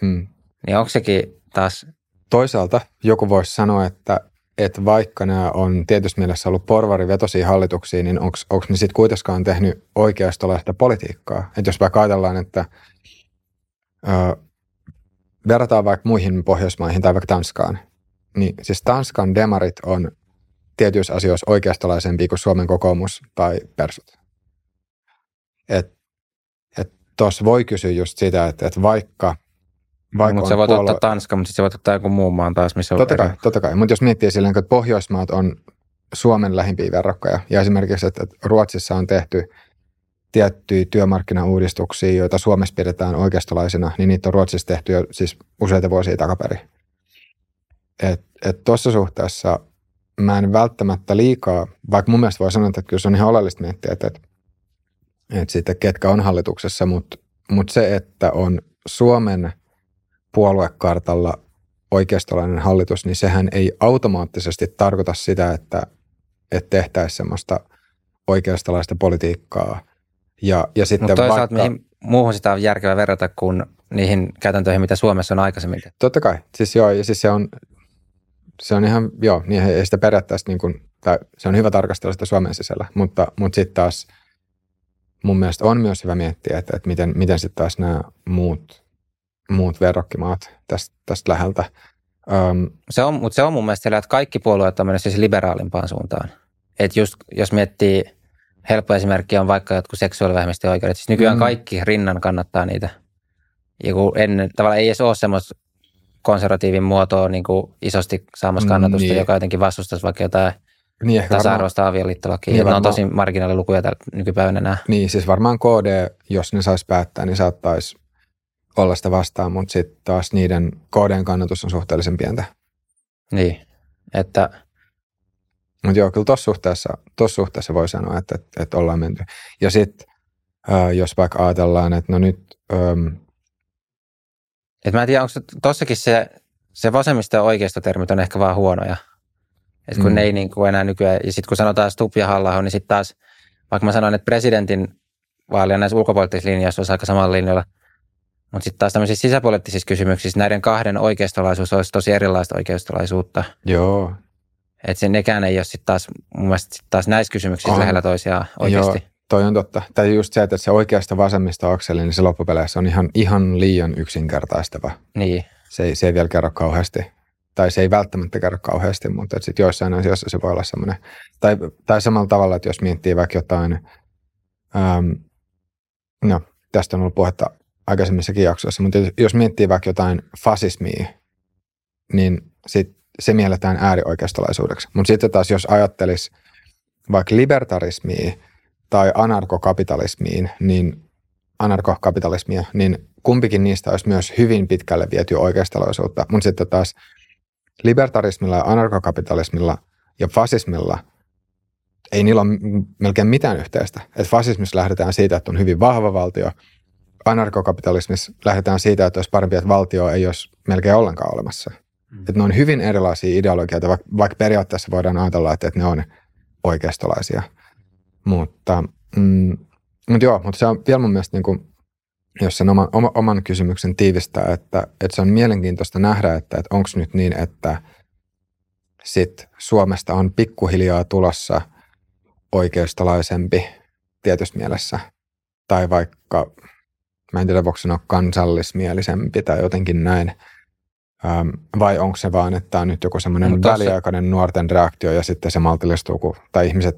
Hmm. Niin onko sekin taas... Toisaalta joku voisi sanoa, että, että vaikka nämä on tietysti mielessä ollut porvarivetosia hallituksia, niin onko ne sitten kuitenkaan tehnyt oikeastolaista politiikkaa? Että jos vaikka ajatellaan, että ö, verrataan vaikka muihin Pohjoismaihin tai vaikka Tanskaan, niin siis Tanskan demarit on tietyissä asioissa oikeastolaisempia kuin Suomen kokoomus tai persut. Et, et tuossa voi kysyä just sitä, että, että vaikka vaikka mutta sä voit puolue... ottaa Tanska, mutta sitten sä voit ottaa joku muu maan taas, missä totta on kai, eri. totta kai, mutta jos miettii silleen, että Pohjoismaat on Suomen lähimpiä verrokkoja, ja esimerkiksi, että Ruotsissa on tehty – tiettyjä työmarkkinauudistuksia, joita Suomessa pidetään oikeistolaisina, niin niitä on Ruotsissa tehty jo siis useita vuosia takaperin. Tuossa suhteessa mä en välttämättä liikaa, vaikka mun mielestä voi sanoa, että kyllä se on ihan oleellista miettiä, että, että, sitten ketkä on hallituksessa, mutta, mutta se, että on Suomen puoluekartalla oikeistolainen hallitus, niin sehän ei automaattisesti tarkoita sitä, että, että tehtäisiin semmoista oikeistolaista politiikkaa – ja, ja sitten Mutta toisaalta vaikka, mihin muuhun sitä on järkevää verrata kuin niihin käytäntöihin, mitä Suomessa on aikaisemmin. Totta kai. Siis joo, ja siis se on, se on ihan, joo, niin ei sitä periaatteessa niin kuin, tai se on hyvä tarkastella sitä Suomen sisällä, mutta, mutta sitten taas mun mielestä on myös hyvä miettiä, että, että miten, miten sitten taas nämä muut, muut verrokkimaat tästä, tästä läheltä. Um, se on, mutta se on mun mielestä siellä, että kaikki puolueet on mennyt siis liberaalimpaan suuntaan. Että just jos miettii – helppo esimerkki on vaikka jotkut seksuaalivähemmistöjen oikeudet. Siis nykyään mm. kaikki rinnan kannattaa niitä. Ja kun ennen, tavallaan ei edes ole semmoista konservatiivin muotoa niin kuin isosti saamassa kannatusta, niin. joka jotenkin vastustaisi vaikka jotain niin tasa-arvoista avioliittolakia. Niin, ne on tosi marginaalilukuja nykypäivänä nämä. Niin, siis varmaan KD, jos ne saisi päättää, niin saattaisi olla sitä vastaan, mutta sitten taas niiden KDn kannatus on suhteellisen pientä. Niin, että mutta joo, kyllä tuossa suhteessa, tossa suhteessa voi sanoa, että, että, että ollaan menty. Ja sitten jos vaikka ajatellaan, että no nyt... Äm, et mä en tiedä, onko tossakin se, se vasemmista ja oikeista termit on ehkä vaan huonoja. Et kun mm. ne ei niin kuin enää nykyään, ja sitten kun sanotaan Stubb ja halla niin sitten taas, vaikka mä sanoin, että presidentin vaalia näissä ulkopoliittisissa linjoissa olisi aika samalla linjalla, mutta sitten taas tämmöisissä sisäpoliittisissa kysymyksissä näiden kahden oikeistolaisuus olisi tosi erilaista oikeistolaisuutta. Joo, että se nekään ei ole sitten taas, mun mielestä sit taas näissä kysymyksissä on. lähellä toisiaan oikeasti. Joo, toi on totta. Tai just se, että se oikeasta vasemmista akseli, niin se loppupeleissä on ihan, ihan liian yksinkertaistava. Niin. Se ei, se ei vielä kerro kauheasti. Tai se ei välttämättä kerro kauheasti, mutta sitten joissain asioissa se voi olla semmoinen. Tai, tai samalla tavalla, että jos miettii vaikka jotain, äm, no tästä on ollut puhetta aikaisemmissakin jaksoissa, mutta jos miettii vaikka jotain fasismia, niin sitten se mielletään äärioikeistolaisuudeksi. Mutta sitten taas jos ajattelisi vaikka libertarismia tai anarkokapitalismiin, niin anarkokapitalismia, niin kumpikin niistä olisi myös hyvin pitkälle viety oikeistolaisuutta, mutta sitten taas libertarismilla ja anarkokapitalismilla ja fasismilla ei niillä ole melkein mitään yhteistä. Et fasismissa lähdetään siitä, että on hyvin vahva valtio, anarkokapitalismissa lähdetään siitä, että olisi parempi, että valtio ei olisi melkein ollenkaan olemassa. Mm. Ne on hyvin erilaisia ideologioita, vaikka, vaikka periaatteessa voidaan ajatella, että, ne on oikeistolaisia. Mutta, mm, mutta joo, mutta se on vielä mun mielestä, niin kuin, jos sen oman, oma, oman kysymyksen tiivistää, että, että se on mielenkiintoista nähdä, että, että onko nyt niin, että sit Suomesta on pikkuhiljaa tulossa oikeistolaisempi tietyssä mielessä. Tai vaikka, mä en tiedä voiko sanoa kansallismielisempi tai jotenkin näin. Ähm, vai onko se vaan, että on nyt joku semmoinen no, väliaikainen nuorten reaktio ja sitten se maltillistuu, kun, tai ihmiset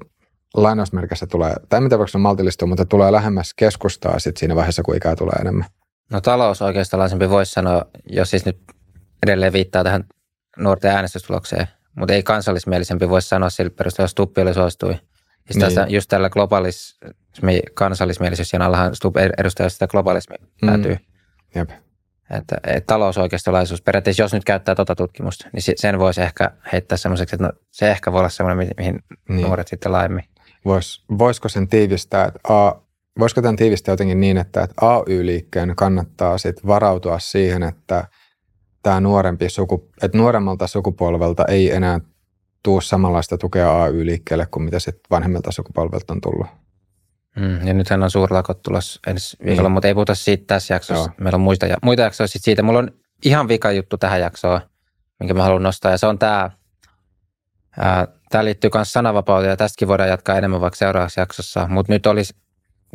lainausmerkissä tulee, tai mitä se maltillistuu, mutta tulee lähemmäs keskustaa sitten siinä vaiheessa, kun ikää tulee enemmän. No talous oikeistolaisempi voisi sanoa, jos siis nyt edelleen viittaa tähän nuorten äänestystulokseen, mutta ei kansallismielisempi voisi sanoa sillä perusteella, jos oli suostui. Ja niin. tässä, just tällä globalismi, kansallismielisyys ja allahan Stubb edustaa sitä globalismi mm. päätyy. Jep. Että, että talousoikeistolaisuus, periaatteessa jos nyt käyttää tuota tutkimusta, niin sen voisi ehkä heittää semmoiseksi, että no, se ehkä voi olla semmoinen, mihin niin. nuoret sitten laajemmin. Vois, voisiko sen tiivistää, että A, voisiko tämän tiivistää jotenkin niin, että, että AY-liikkeen kannattaa sitten varautua siihen, että tämä nuorempi suku, että nuoremmalta sukupolvelta ei enää tuu samanlaista tukea AY-liikkeelle kuin mitä sitten vanhemmilta sukupolvelta on tullut. Mm, ja nythän on suurlakot tulossa ensi viikolla, niin. mutta ei puhuta siitä tässä jaksossa. Joo. Meillä on muista, muita jaksoja sit siitä. Mulla on ihan vika juttu tähän jaksoon, minkä mä haluan nostaa, ja se on tämä, tämä liittyy myös sananvapauteen, ja tästäkin voidaan jatkaa enemmän vaikka seuraavassa jaksossa, mutta nyt olisi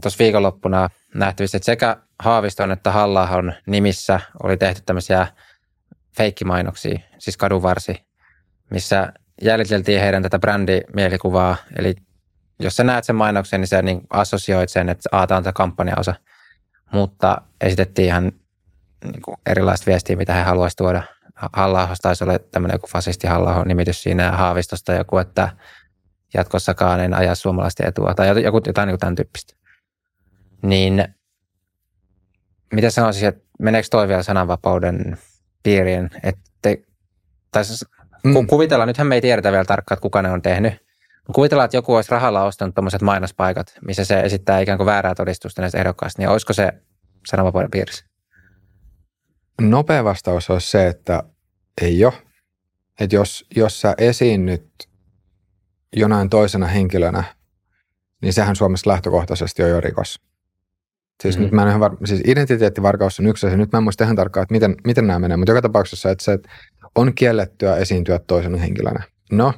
tuossa viikonloppuna nähtävissä, että sekä Haaviston että halla nimissä oli tehty tämmöisiä feikkimainoksia, siis kadunvarsi, missä jäljiteltiin heidän tätä brändimielikuvaa, eli jos sä näet sen mainoksen, niin sä niin assosioit sen, että A, tämä on tämä kampanjaosa. Mutta esitettiin ihan niin kuin erilaista viestiä, mitä he haluaisivat tuoda. halla taisi olla tämmöinen joku fasisti halla nimitys siinä ja Haavistosta joku, että jatkossakaan en aja suomalaisten etua tai joku, jotain niin tämän tyyppistä. Niin mitä sanoisin, että meneekö toi vielä sananvapauden piiriin, että tai siis, mm. kuvitellaan, nythän me ei tiedetä vielä tarkkaan, että kuka ne on tehnyt, Kuvitellaan, että joku olisi rahalla ostanut tuommoiset mainospaikat, missä se esittää ikään kuin väärää todistusta näistä ehdokkaista, niin olisiko se sananvapauden piirissä? Nopea vastaus olisi se, että ei ole. Että jos, jos sä esiinnyt jonain toisena henkilönä, niin sehän Suomessa lähtökohtaisesti on jo rikos. Siis mm-hmm. nyt mä en ihan var- siis identiteettivarkaus on yksi asia. Nyt mä en muista ihan tarkkaan, että miten, miten nämä menee, mutta joka tapauksessa, että se on kiellettyä esiintyä toisena henkilönä. No,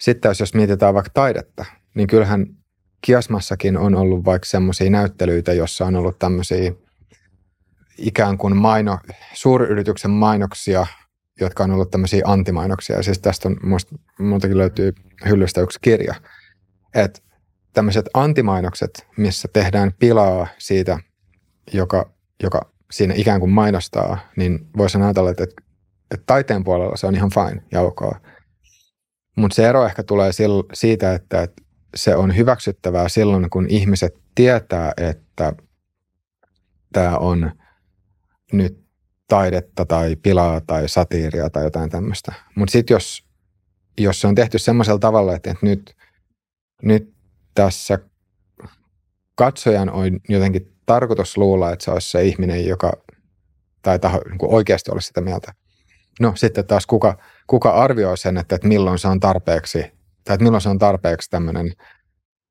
sitten jos mietitään vaikka taidetta, niin kyllähän Kiasmassakin on ollut vaikka semmoisia näyttelyitä, jossa on ollut tämmöisiä ikään kuin maino, suuryrityksen mainoksia, jotka on ollut tämmöisiä antimainoksia. Siis tästä on, musta, multakin löytyy hyllystä yksi kirja. Että tämmöiset antimainokset, missä tehdään pilaa siitä, joka, joka siinä ikään kuin mainostaa, niin voisi ajatella, että, että taiteen puolella se on ihan fine ja ok. Mutta se ero ehkä tulee siitä, että se on hyväksyttävää silloin, kun ihmiset tietää, että tämä on nyt taidetta tai pilaa tai satiiria tai jotain tämmöistä. Mutta sitten jos, jos se on tehty semmoisella tavalla, että, että nyt, nyt tässä katsojan on jotenkin tarkoitus luulla, että se olisi se ihminen, joka tai taho niin oikeasti olisi sitä mieltä. No sitten taas kuka, kuka arvioi sen, että, että milloin se on tarpeeksi, tai että milloin se on tarpeeksi tämmöinen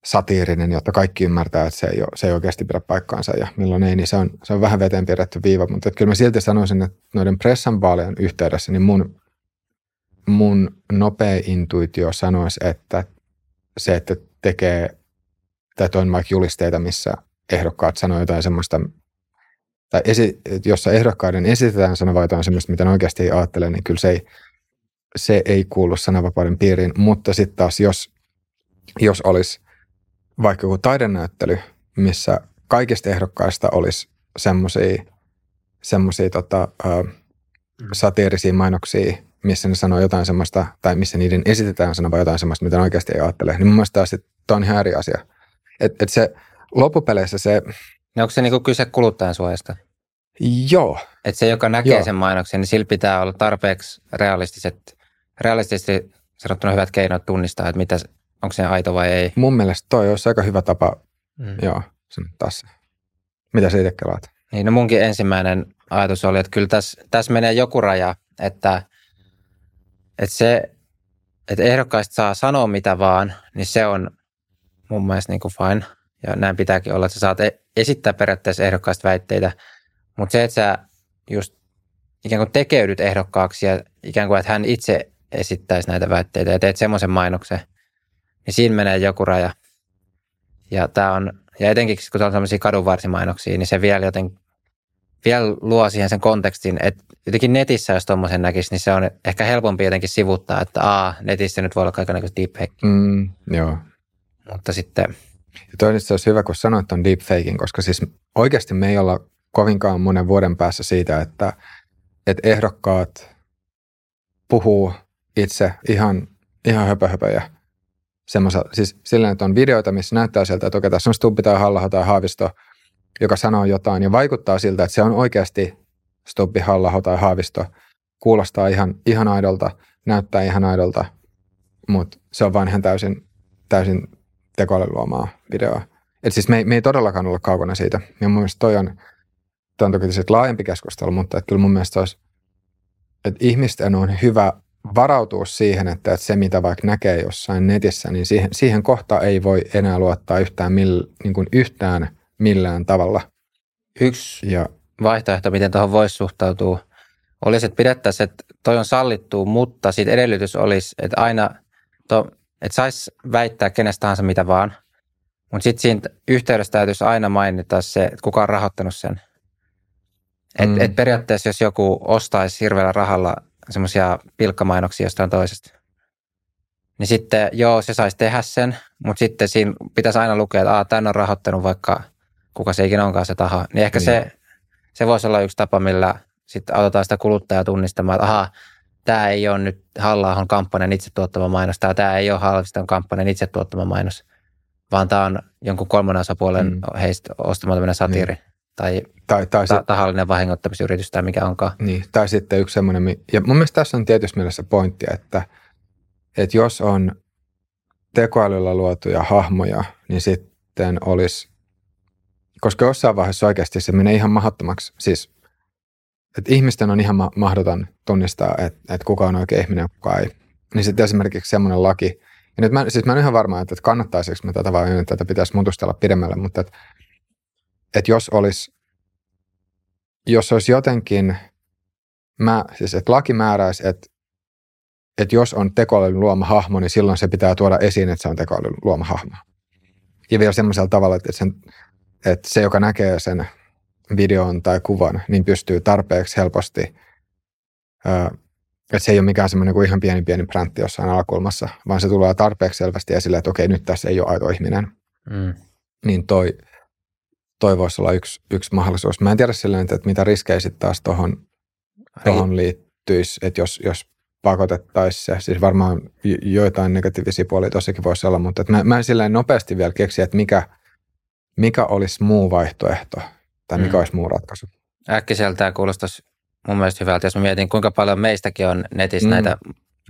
satiirinen, jotta kaikki ymmärtää, että se ei, ole, se ei oikeasti pidä paikkaansa ja milloin ei, niin se on, se on vähän veteen piirretty viiva. Mutta että kyllä mä silti sanoisin, että noiden pressan vaalien yhteydessä, niin mun, mun nopea intuitio sanoisi, että se, että tekee tai toin vaikka julisteita, missä ehdokkaat sanoo jotain semmoista, tai esi, jossa ehdokkaiden esitetään sanova jotain semmoista, mitä ne oikeasti ei ajattele, niin kyllä se ei, se ei kuulu sananvapauden piiriin, mutta sitten taas jos, jos olisi vaikka joku taidenäyttely, missä kaikista ehdokkaista olisi semmoisia semmosia, tota, uh, satiirisia mainoksia, missä ne sanoo jotain semmoista, tai missä niiden esitetään sanova jotain semmoista, mitä ne oikeasti ei ajattele, niin mun mielestä tämä on ihan eri asia. Et, et se loppupeleissä se, Niin onko se niinku kyse kuluttajan suojasta? Joo. Että se, joka näkee Joo. sen mainoksen, niin sillä pitää olla tarpeeksi realistiset, realistisesti sanottuna hyvät keinot tunnistaa, että mitä, onko se aito vai ei. Mun mielestä toi olisi aika hyvä tapa, Mm. joo, sanoa taas. Mitä sä itse kelaat? Niin, no munkin ensimmäinen ajatus oli, että kyllä tässä, tässä menee joku raja, että, että se, että ehdokkaista saa sanoa mitä vaan, niin se on mun mielestä niin kuin fine. Ja näin pitääkin olla, että sä saat e- esittää periaatteessa ehdokkaista väitteitä, mutta se, että sä just ikään kuin tekeydyt ehdokkaaksi ja ikään kuin, että hän itse esittäisi näitä väitteitä ja teet semmoisen mainoksen, niin siinä menee joku raja. Ja, tää on, ja etenkin kun on sellaisia kadunvarsimainoksia, niin se vielä joten vielä luo siihen sen kontekstin, että jotenkin netissä, jos tuommoisen näkisi, niin se on ehkä helpompi jotenkin sivuttaa, että aa, netissä nyt voi olla kaikenlaista deepfake, Mm, joo. mutta sitten, Ja toi nyt se olisi hyvä, kun sanoit on deepfaking, koska siis oikeasti me ei olla kovinkaan monen vuoden päässä siitä, että, että ehdokkaat puhuu itse ihan, ihan höpöhöpöjä. Semmoisa, siis sillä, että on videoita, missä näyttää sieltä, että okei, tässä on Stubbi tai halla tai Haavisto, joka sanoo jotain ja vaikuttaa siltä, että se on oikeasti Stubbi, halla tai Haavisto. Kuulostaa ihan, ihan aidolta, näyttää ihan aidolta, mutta se on vain ihan täysin, täysin tekoälyn luomaa videoa. Et siis me ei, me ei todellakaan olla kaukana siitä. Ja mun mielestä toi on, toi on toki laajempi keskustelu, mutta että kyllä mun mielestä olisi, että ihmisten on hyvä varautua siihen, että, että se mitä vaikka näkee jossain netissä, niin siihen, siihen kohtaan ei voi enää luottaa yhtään, mill, niin kuin yhtään millään tavalla. yksi Ja vaihtoehto, miten tuohon voisi suhtautua, olisi, että pidettäisiin, että toi on sallittu, mutta sitten edellytys olisi, että aina, to, että saisi väittää kenestä tahansa mitä vaan, mutta sitten siinä yhteydessä täytyisi aina mainita se, että kuka on rahoittanut sen. Et, Mm. et periaatteessa, jos joku ostaisi hirveällä rahalla semmoisia pilkkamainoksia jostain toisesta, niin sitten joo, se saisi tehdä sen, mutta sitten siinä pitäisi aina lukea, että Aa, tämän on rahoittanut vaikka kuka se ikinä onkaan se taho. Niin ehkä Niin. se, se voisi olla yksi tapa, millä sitten autetaan sitä kuluttajaa tunnistamaan, että ahaa, tämä ei ole nyt halla kampanjan itse tuottama mainos, tai tämä ei ole Haaviston kampanjan itse tuottama mainos, vaan tämä on jonkun kolmannen osapuolen Mm. mm. heistä ostama tämmöinen satiiri tai tai, tai, ta- tahallinen vahingoittamisyritys tai mikä onkaan. niin, tai sitten yksi semmoinen, ja mun mielestä tässä on tietysti mielessä pointti, että, että jos on tekoälyllä luotuja hahmoja, niin sitten olisi, koska jossain vaiheessa oikeasti se menee ihan mahdottomaksi, siis että ihmisten on ihan ma- mahdoton tunnistaa, että, että kuka on oikein ihminen ja kuka ei. Niin sitten esimerkiksi semmoinen laki, ja nyt mä, siis mä en ihan varma, että, että kannattaisiko me tätä vai että tätä pitäisi mutustella pidemmälle, mutta että, että jos olisi, jos olisi jotenkin, mä, siis että laki määräisi, että, että jos on tekoälyn luoma hahmo, niin silloin se pitää tuoda esiin, että se on tekoälyn luoma hahmo. Ja vielä semmoisella tavalla, että, sen, että se, joka näkee sen videon tai kuvan, niin pystyy tarpeeksi helposti, että se ei ole mikään semmoinen kuin ihan pieni pieni präntti jossain alakulmassa, vaan se tulee tarpeeksi selvästi esille, että okei, nyt tässä ei ole aito ihminen. Mm. Niin toi, toi voisi olla yksi, yksi mahdollisuus. Mä en tiedä silleen, että mitä riskejä sitten taas tuohon tohon liittyisi, että jos, jos pakotettaisiin se, siis varmaan jo- joitain negatiivisia puolia tossakin voisi olla, mutta että mä, mä en silleen nopeasti vielä keksi, että mikä, mikä olisi muu vaihtoehto tai mikä Mm. olisi muu ratkaisu. Äkkiseltä tämä kuulostaisi mun mielestä hyvältä, jos mä mietin, kuinka paljon meistäkin on netissä Mm. mm. näitä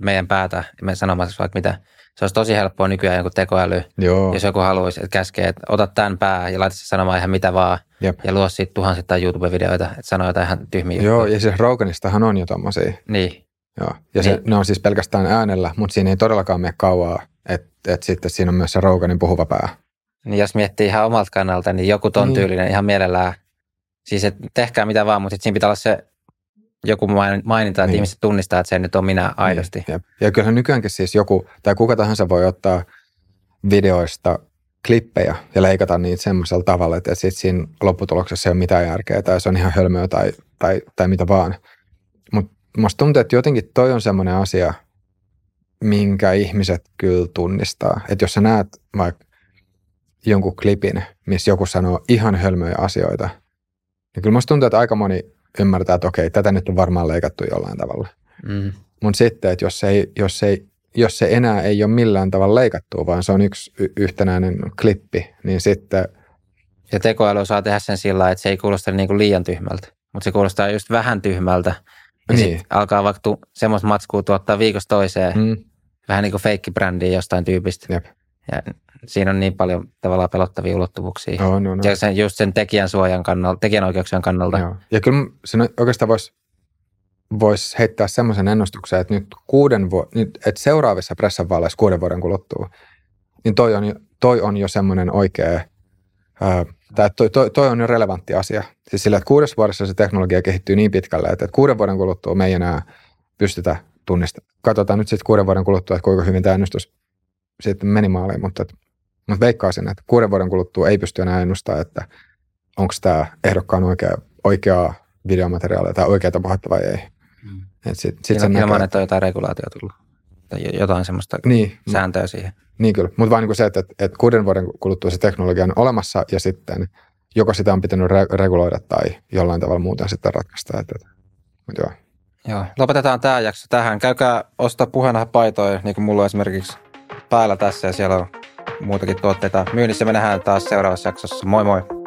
meidän päätä, me sanomassa vaikka mitä. Se olisi tosi helppoa nykyään joku tekoäly, Joo, jos joku haluaisi, että käskee, että ota tämän pää ja laita se sanomaan ihan mitä vaan Jep. ja luo siitä tuhansittain YouTube-videoita, että sanoo jotain ihan tyhmiä Joo juttuja. ja siis Roganistahan on jo tommosia. Niin, Joo. Ja se, Niin. ne on siis pelkästään äänellä, mutta siinä ei todellakaan mene kauaa, että et sitten siinä on myös se Roganin puhuva pää. niin jos miettii ihan omalta kannalta, niin joku ton Niin. tyylinen ihan mielellään, siis että tehkää mitä vaan, mutta siinä pitää olla se joku main- maininta, että Niin. ihmiset tunnistaa, että se nyt on minä aidosti. Niin, jep. ja kyllähän nykyäänkin siis joku, tai kuka tahansa voi ottaa videoista klippejä ja leikata niitä semmoisella tavalla, että sit siinä lopputuloksessa ei ole mitään järkeä tai se on ihan hölmöä tai, tai, tai mitä vaan. Mutta musta tuntuu, että jotenkin toi on semmoinen asia, minkä ihmiset kyllä tunnistaa. Että jos sä näet vaikka jonkun klipin, missä joku sanoo ihan hölmöjä asioita, niin kyllä musta tuntuu, että aika moni ymmärtää, että okei, tätä nyt on varmaan leikattu jollain tavalla. Mm. Mutta sitten, että jos, ei, jos, ei, jos se enää ei ole millään tavalla leikattua, vaan se on yksi y- yhtenäinen klippi, niin sitten Ja tekoäly saa tehdä sen sillä että se ei kuulosta niin kuin liian tyhmältä, mutta se kuulostaa just vähän tyhmältä. Ja niin. sitten alkaa vaikka tu- semmoista matskua tuottaa viikosta toiseen, mm. vähän niin kuin feikkibrändi jostain tyypistä. Jep. Ja siinä on niin paljon tavallaan pelottavia ulottuvuuksia. Oh, no, no. Ja sen, just sen tekijän suojan kannalta, tekijänoikeuksien kannalta. Joo. Ja kyllä sen oikeastaan voisi vois heittää semmoisen ennustuksen, että nyt, kuuden vu- nyt että seuraavissa pressanvaaleissa kuuden vuoden kuluttua, niin toi on, toi on jo semmoinen oikea, ää, tai toi, toi, toi, on jo relevantti asia. Siis sillä, että kuudessa vuodessa se teknologia kehittyy niin pitkälle, että, että kuuden vuoden kuluttua me ei enää pystytä tunnistamaan. Katsotaan nyt sitten kuuden vuoden kuluttua, että kuinka hyvin tämä ennustus sitten meni maaliin, mutta, mutta veikkaisin, että kuuden vuoden kuluttua ei pysty enää ennustamaan, että onko tämä ehdokkaan oikea, oikeaa videomateriaalia tai oikeaa puhetta vai ei. Mm. Et sit, sit ilman, ilman, että on jotain regulaatiota tullut tai jotain semmoista niin, sääntöä siihen. Niin kyllä, mutta vain niin se, että, että, että kuuden vuoden kuluttua se teknologia on olemassa ja sitten joko sitä on pitänyt re- reguloida tai jollain tavalla muuten sitten ratkaista. Että, että, mutta joo. Joo, lopetetaan tämä jakso tähän. Käykää ostaa paitoja, niin kuin mulla on esimerkiksi päällä tässä ja siellä on muutakin tuotteita myynnissä. Me nähdään taas seuraavassa jaksossa. Moi moi!